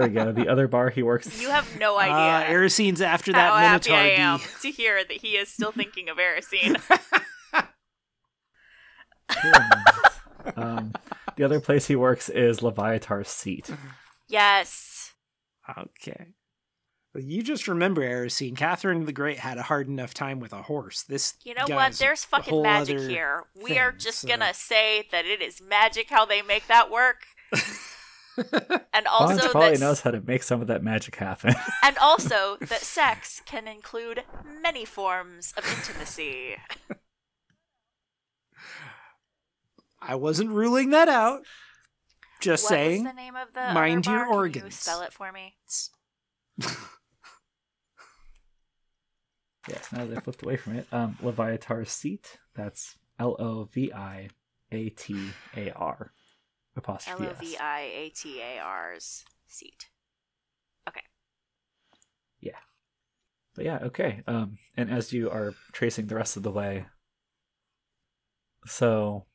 we go. The other bar he works. You have no idea. Uh, idea Erisine's after that how happy Minotaur. I be- am to hear that he is still thinking of Erisine. um, the other place he works is Loviatar's seat. Mm-hmm. yes. Okay. Well, you just remember Erisine. Catherine the Great had a hard enough time with a horse. This You know what? There's fucking magic here. We are just so- gonna say that it is magic how they make that work, and Fonz also probably that knows how to make some of that magic happen. and also that sex can include many forms of intimacy. I wasn't ruling that out. Just what saying. was the name of the mind other your bar? Can organs. You spell it for me. yes, now that I flipped away from it. Um, Loviatar's seat. That's L O V I A T A R Apostrophe L O V I A T A R's seat. Okay. Yeah. But yeah, okay. Um, and as you are tracing the rest of the way, so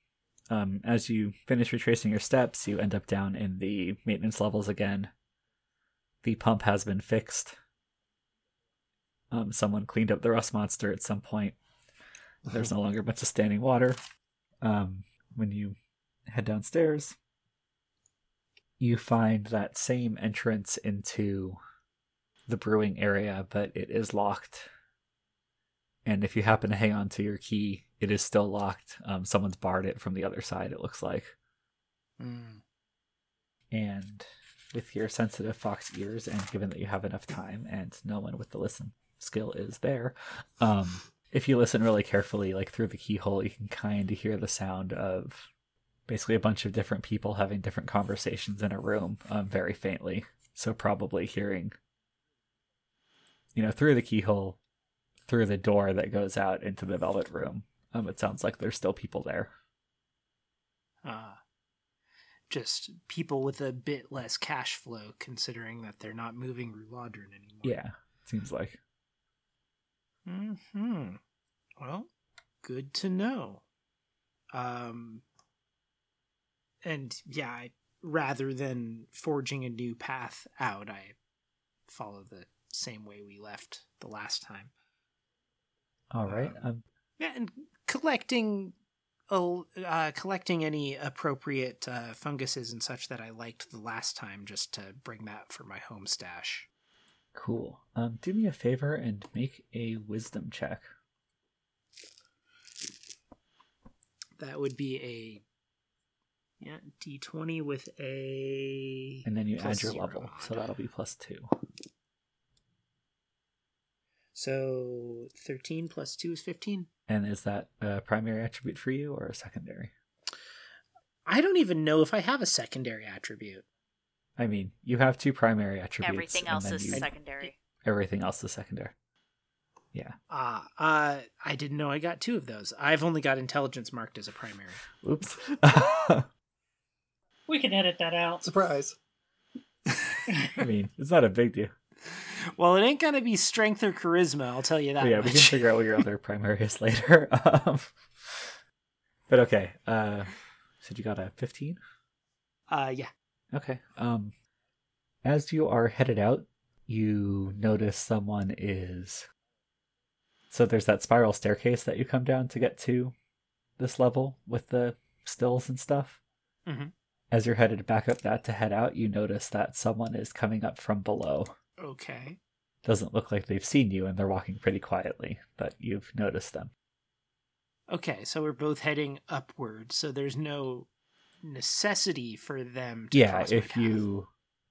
um, as you finish retracing your steps, you end up down in the maintenance levels again. The pump has been fixed. Um, someone cleaned up the rust monster at some point. There's no longer a bunch of standing water. Um, when you head downstairs, you find that same entrance into the brewing area, but it is locked. And if you happen to hang on to your key, it is still locked. Um, someone's barred it from the other side, it looks like. Mm. And with your sensitive fox ears, and given that you have enough time and no one with the listen skill is there, um, if you listen really carefully, like through the keyhole, you can kind of hear the sound of basically a bunch of different people having different conversations in a room, um, very faintly. So probably hearing, you know, through the keyhole, through the door that goes out into the velvet room. Um, it sounds like there's still people there. Uh, just people with a bit less cash flow, considering that they're not moving Ruladrin anymore. Yeah, it seems like. Hmm. Well, good to know. Um. And yeah, I, rather than forging a new path out, I follow the same way we left the last time. All right. Um, Um, Yeah, and collecting, uh, collecting any appropriate uh, funguses and such that I liked the last time, just to bring that for my home stash. cool. Um, do me a favor and make a wisdom check. That would be a yeah D twenty with a And then you add your zero. level. So that'll be plus two. So thirteen plus two is fifteen. And is that a primary attribute for you or a secondary? I don't even know if I have a secondary attribute. I mean, you have two primary attributes. Everything else is you- secondary. Everything else is secondary. Yeah. Ah, uh, I didn't know I got two of those. I've only got intelligence marked as a primary. Oops. We can edit that out. Surprise. I mean, it's not a big deal. Well, it ain't gonna be strength or charisma. I'll tell you that. But yeah, we can figure out what your other primary is later. Um, but okay. Uh, said you got a 15? Uh, yeah. Okay. Um, As you are headed out, you notice someone is. So there's that spiral staircase that you come down to get to this level with the stills and stuff. Mhm. As you're headed back up that to head out, you notice that someone is coming up from below. Okay. Doesn't look like they've seen you and they're walking pretty quietly, but you've noticed them. Okay, so we're both heading upward, so there's no necessity for them to yeah, if you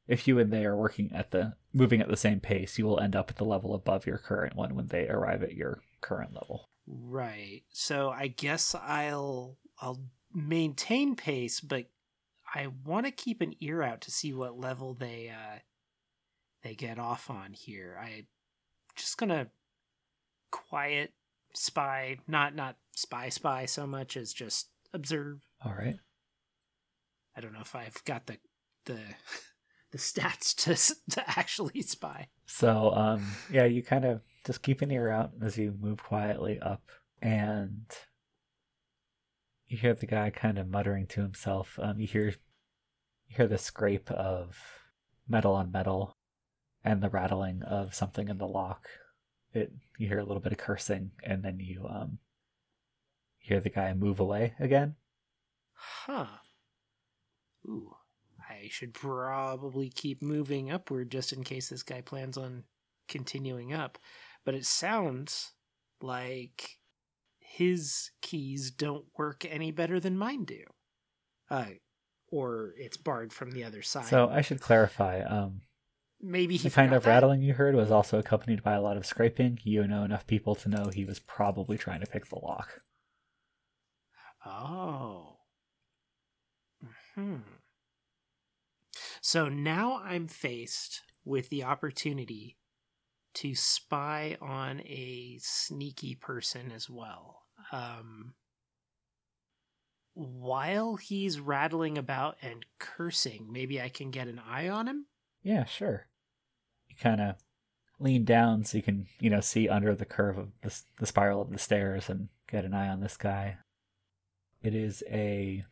if you and they are working at the moving at the same pace, you will end up at the level above your current one when they arrive at your current level. Right. So I guess I'll I'll maintain pace, but I want to keep an ear out to see what level they uh they get off on here. I just gonna quiet spy, not not spy spy so much as just observe. All right. I don't know if I've got the the the stats to to actually spy. So, um, yeah, you kind of just keep an ear out as you move quietly up, and you hear the guy kind of muttering to himself. Um, you hear you hear the scrape of metal on metal, and the rattling of something in the lock. It you hear a little bit of cursing, and then you um hear the guy move away again. Huh. Ooh. I should probably keep moving upward just in case this guy plans on continuing up. But it sounds like his keys don't work any better than mine do. Uh, or it's barred from the other side. So I should clarify. Um, maybe he the kind of that? rattling you heard was also accompanied by a lot of scraping. You know enough people to know he was probably trying to pick the lock. Oh. Hmm. So now I'm faced with the opportunity to spy on a sneaky person as well. Um, while he's rattling about and cursing, maybe I can get an eye on him? Yeah, sure. You kind of lean down so you can, you know, see under the curve of the, the spiral of the stairs and get an eye on this guy. It is a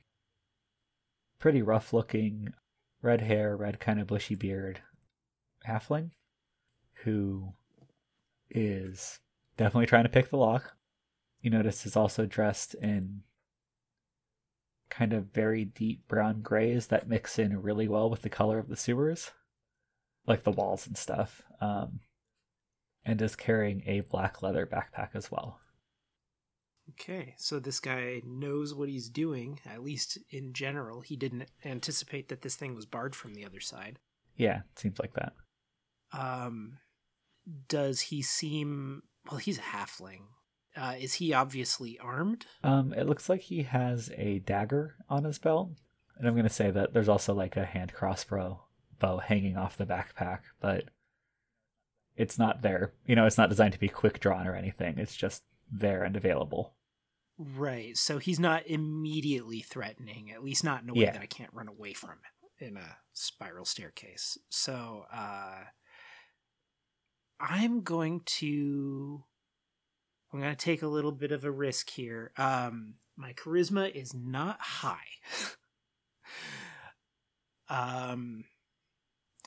pretty rough looking, red hair, red kind of bushy beard halfling who is definitely trying to pick the lock. You notice is also dressed in kind of very deep brown grays that mix in really well with the color of the sewers, like the walls and stuff. Um, and is carrying a black leather backpack as well. Okay, so this guy knows what he's doing, at least in general. He didn't anticipate that this thing was barred from the other side. Yeah, it seems like that. Um, does he seem well? He's a halfling. Uh, is he obviously armed? Um, it looks like he has a dagger on his belt, and I'm gonna say that there's also like a hand crossbow bow hanging off the backpack, but it's not there. You know, it's not designed to be quick drawn or anything. It's just there and available. Right. So he's not immediately threatening, at least not in a way Yeah. that I can't run away from in a spiral staircase. So uh, I'm going to. I'm going to take a little bit of a risk here. Um, my charisma is not high. um,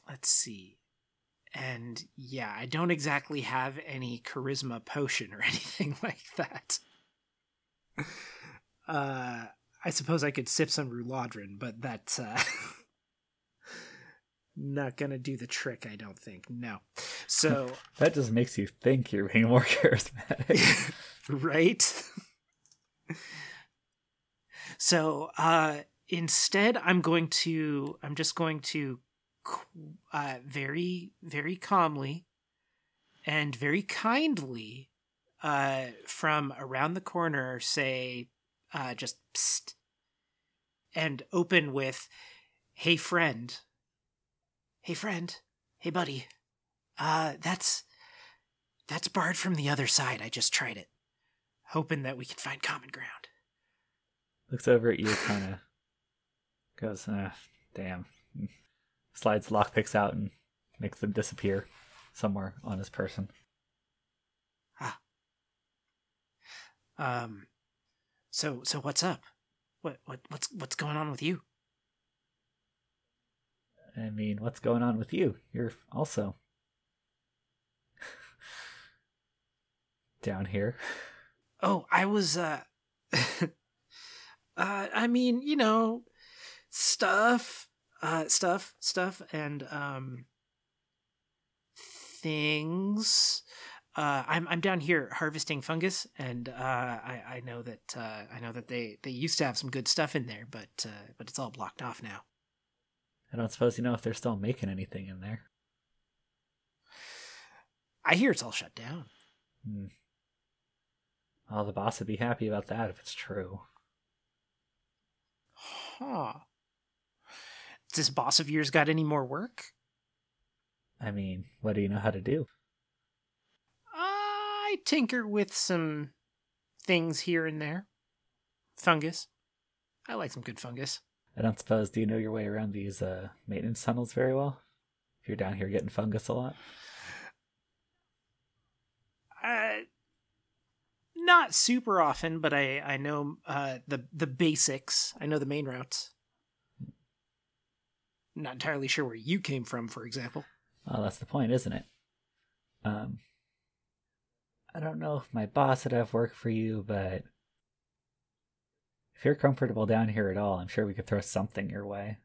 let's see. And yeah, I don't exactly have any charisma potion or anything like that. Uh, I suppose I could sip some Ruladrin, but that's uh, not gonna do the trick. I don't think. No. So That just makes you think you're being more charismatic. right. so uh, instead, I'm going to. I'm just going to, uh, very very calmly, and very kindly, uh, from around the corner, say, uh, just psst, and open with, "Hey friend, hey friend, hey buddy, uh, that's that's barred from the other side. I just tried it, hoping that we can find common ground." Looks over at you, kind of goes, uh, "Damn." Slides lockpicks out and makes them disappear somewhere on his person. Ah. Um, so so what's up? What what what's what's going on with you? I mean, what's going on with you? You're also down here. Oh, I was uh uh I mean, you know, stuff, uh stuff, stuff and um things. Uh I'm I'm down here harvesting fungus and uh I I know that uh I know that they they used to have some good stuff in there, but uh but it's all blocked off now. I don't suppose you know if they're still making anything in there. I hear it's all shut down. Hmm. Well, the boss would be happy about that if it's true. Huh. This boss of yours got any more work? I mean, what do you know how to do? I tinker with some things here and there. Fungus. I like some good fungus. I don't suppose do you know your way around these uh, maintenance tunnels very well? If you're down here getting fungus a lot. Uh, not super often, but I I know uh, the the basics. I know the main routes. Not entirely sure where you came from, for example. Well, that's the point, isn't it? Um, I don't know if my boss would have work for you, but if you're comfortable down here at all, I'm sure we could throw something your way.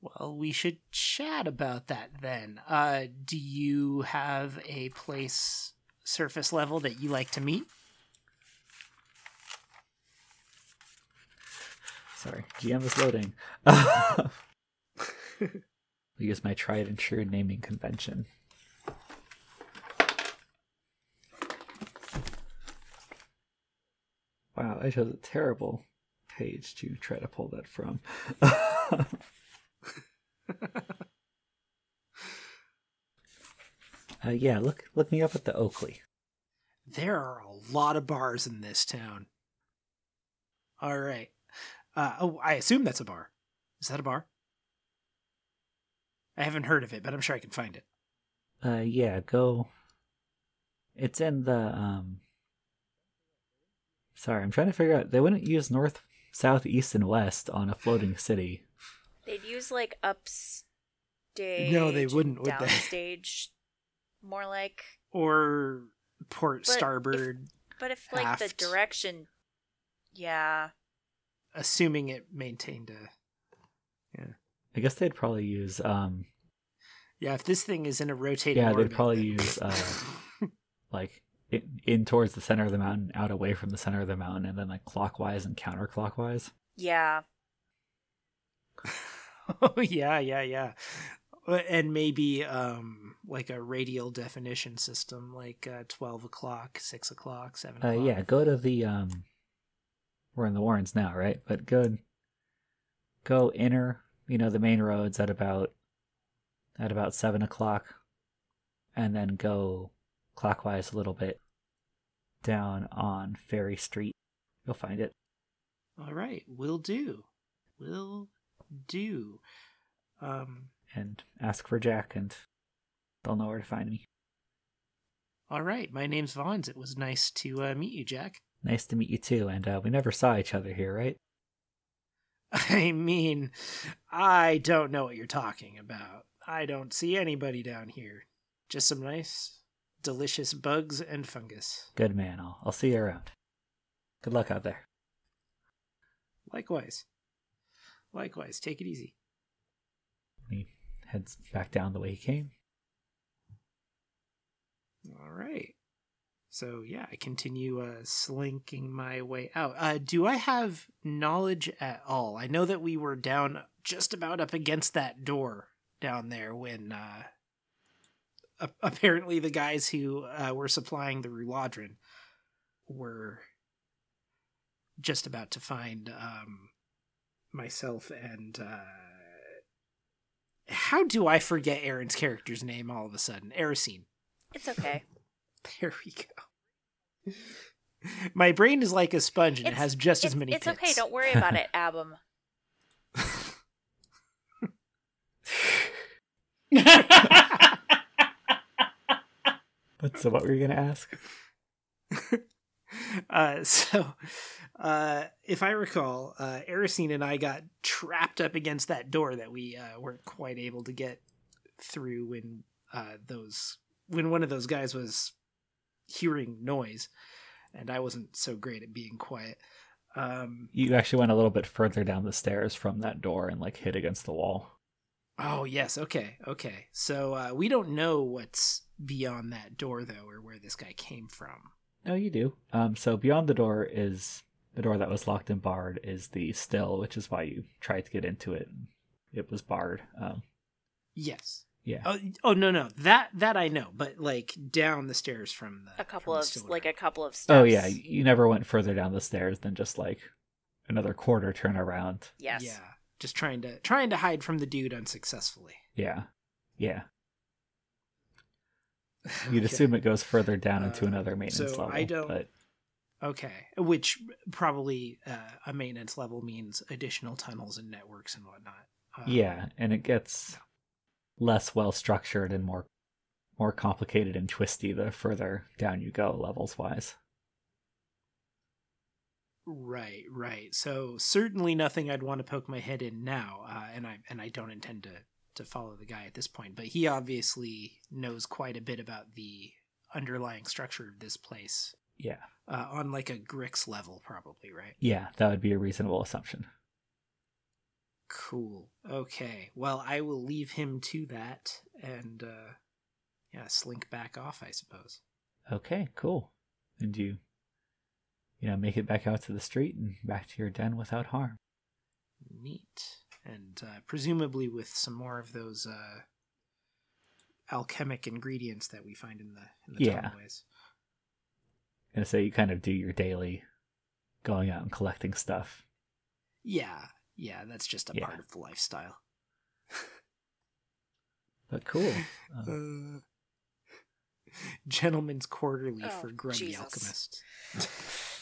Well, we should chat about that then. Uh, do you have a place surface level that you like to meet? Sorry, GM is loading. we use my tried and true naming convention. Wow, I chose a terrible page to try to pull that from. uh, yeah, look look me up at the Oakley. There are a lot of bars in this town. All right. Uh, oh, I assume that's a bar. Is that a bar? I haven't heard of it, but I'm sure I can find it. Uh, yeah, go. It's in the um. Sorry, I'm trying to figure out. They wouldn't use north, south, east, and west on a floating city. They'd use like upstage. No, they wouldn't, would they? Downstage, more like. Or port But if- starboard, But if like the direction, yeah, assuming it maintained a. Yeah. I guess they'd probably use um. Yeah, if this thing is in a rotating Yeah, orbit, they'd probably then- use uh, like in, in towards the center of the mountain, out away from the center of the mountain, and then like clockwise and counterclockwise. yeah. oh yeah, yeah, yeah. Uh, And maybe um like a radial definition system, like uh, twelve o'clock, six o'clock, seven Uh, o'clock. yeah, go to the um. We're in the Warrens now, right? But go, go inner. You know the main roads at about, at about seven o'clock, and then go clockwise a little bit down on Ferry Street. You'll find it. All right, will do. Will do. Um and ask for Jack, and they'll know where to find me. all right, my name's Fonz. It was nice to uh, meet you, Jack. Nice to meet you too, and uh, we never saw each other here, right? I mean, I don't know what you're talking about. I don't see anybody down here. Just some nice, delicious bugs and fungus. Good man. I'll I'll see you around. Good luck out there. Likewise. Likewise. Take it easy. He heads back down the way he came. All right. So yeah, I continue uh, slinking my way out. Uh, do I have knowledge at all? I know that we were down just about up against that door down there when uh, apparently the guys who uh, were supplying the Ruladrin were just about to find um, myself and. Uh, how do I forget Aaron's character's name all of a sudden? Erisine. It's okay. There we go. My brain is like a sponge and it has just as many it's okay. Don't worry about it, Abum. But so, what were you gonna ask? uh, so, uh, if I recall, uh, Erisine and I got trapped up against that door that we uh, weren't quite able to get through when uh, those when one of those guys was hearing noise, and I wasn't so great at being quiet. Um, You actually went a little bit further down the stairs from that door and like hit against the wall. oh yes, okay, okay. So uh, we don't know what's beyond that door though, or where this guy came from. No, you do. Um, so beyond the door is the door that was locked and barred is the still, which is why you tried to get into it. and It was barred. Um, Yes. Yeah. Oh, oh no, no, that that I know, but like down the stairs from the A couple from the of distillery. like a couple of steps. Oh yeah, you never went further down the stairs than just like another quarter turn around. Yes. Yeah, just trying to trying to hide from the dude unsuccessfully. Yeah, yeah. You'd Okay. assume it goes further down into Uh, another maintenance so level. I don't- But Okay, which probably uh, a maintenance level means additional tunnels and networks and whatnot. Uh, yeah, and it gets less well structured and more more complicated and twisty the further down you go levels wise. Right, right. So certainly nothing I'd want to poke my head in now, uh, and I and I don't intend to to follow the guy at this point. But he obviously knows quite a bit about the underlying structure of this place Yeah, uh, on like a Grix level, probably. Right. yeah, that would be a reasonable assumption. Cool. Okay. Well, I will leave him to that, and uh, yeah, slink back off, I suppose. Okay, cool. And you, you know, make it back out to the street and back to your den without harm. Neat. And uh, presumably with some more of those uh, alchemic ingredients that we find in the in the Yeah. tunnelways. And so you kind of do your daily going out and collecting stuff. Yeah, yeah, that's just a Yeah. part of the lifestyle. But cool. Um, Uh, gentleman's quarterly Oh, for grubby Jesus. alchemists.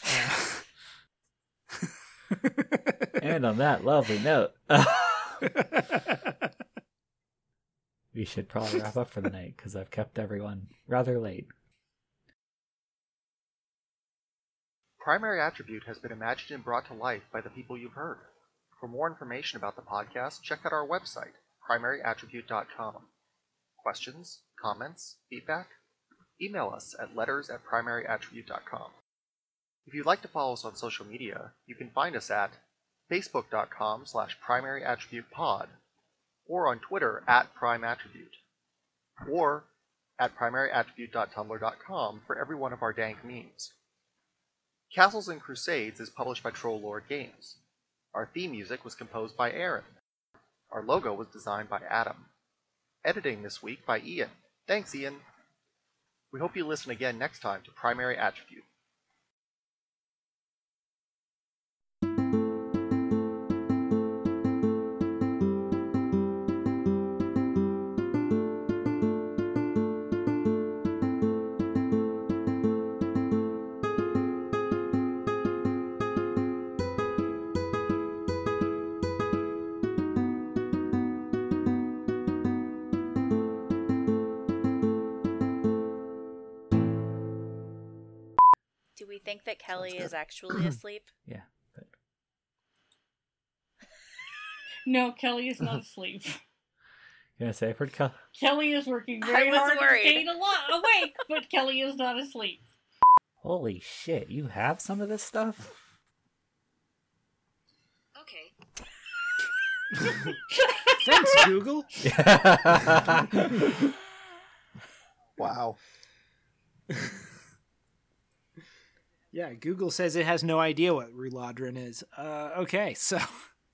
Uh, and on that lovely note, we should probably wrap up for the night because I've kept everyone rather late. Primary Attribute has been imagined and brought to life by the people you've heard. For more information about the podcast, check out our website, primaryattribute.com. Questions, comments, feedback? Email us at letters at primaryattribute.com. If you'd like to follow us on social media, you can find us at facebook.com slash primaryattributepod or on Twitter at primeattribute or at primaryattribute.tumblr.com for every one of our dank memes. Castles and Crusades is published by Troll Lord Games. Our theme music was composed by Aaron. Our logo was designed by Adam. Editing this week by Ian. Thanks, Ian. We hope you listen again next time to Primary Attribute. That Kelly is actually asleep? Yeah. But No, Kelly is not asleep. you gonna say I've heard Kel- Kelly is working very I was hard worried. to stay a lot awake, but Kelly is not asleep. Holy shit, you have some of this stuff? Okay. Thanks, Google. Wow. Yeah, Google says it has no idea what Ruladrin is. Uh, okay, so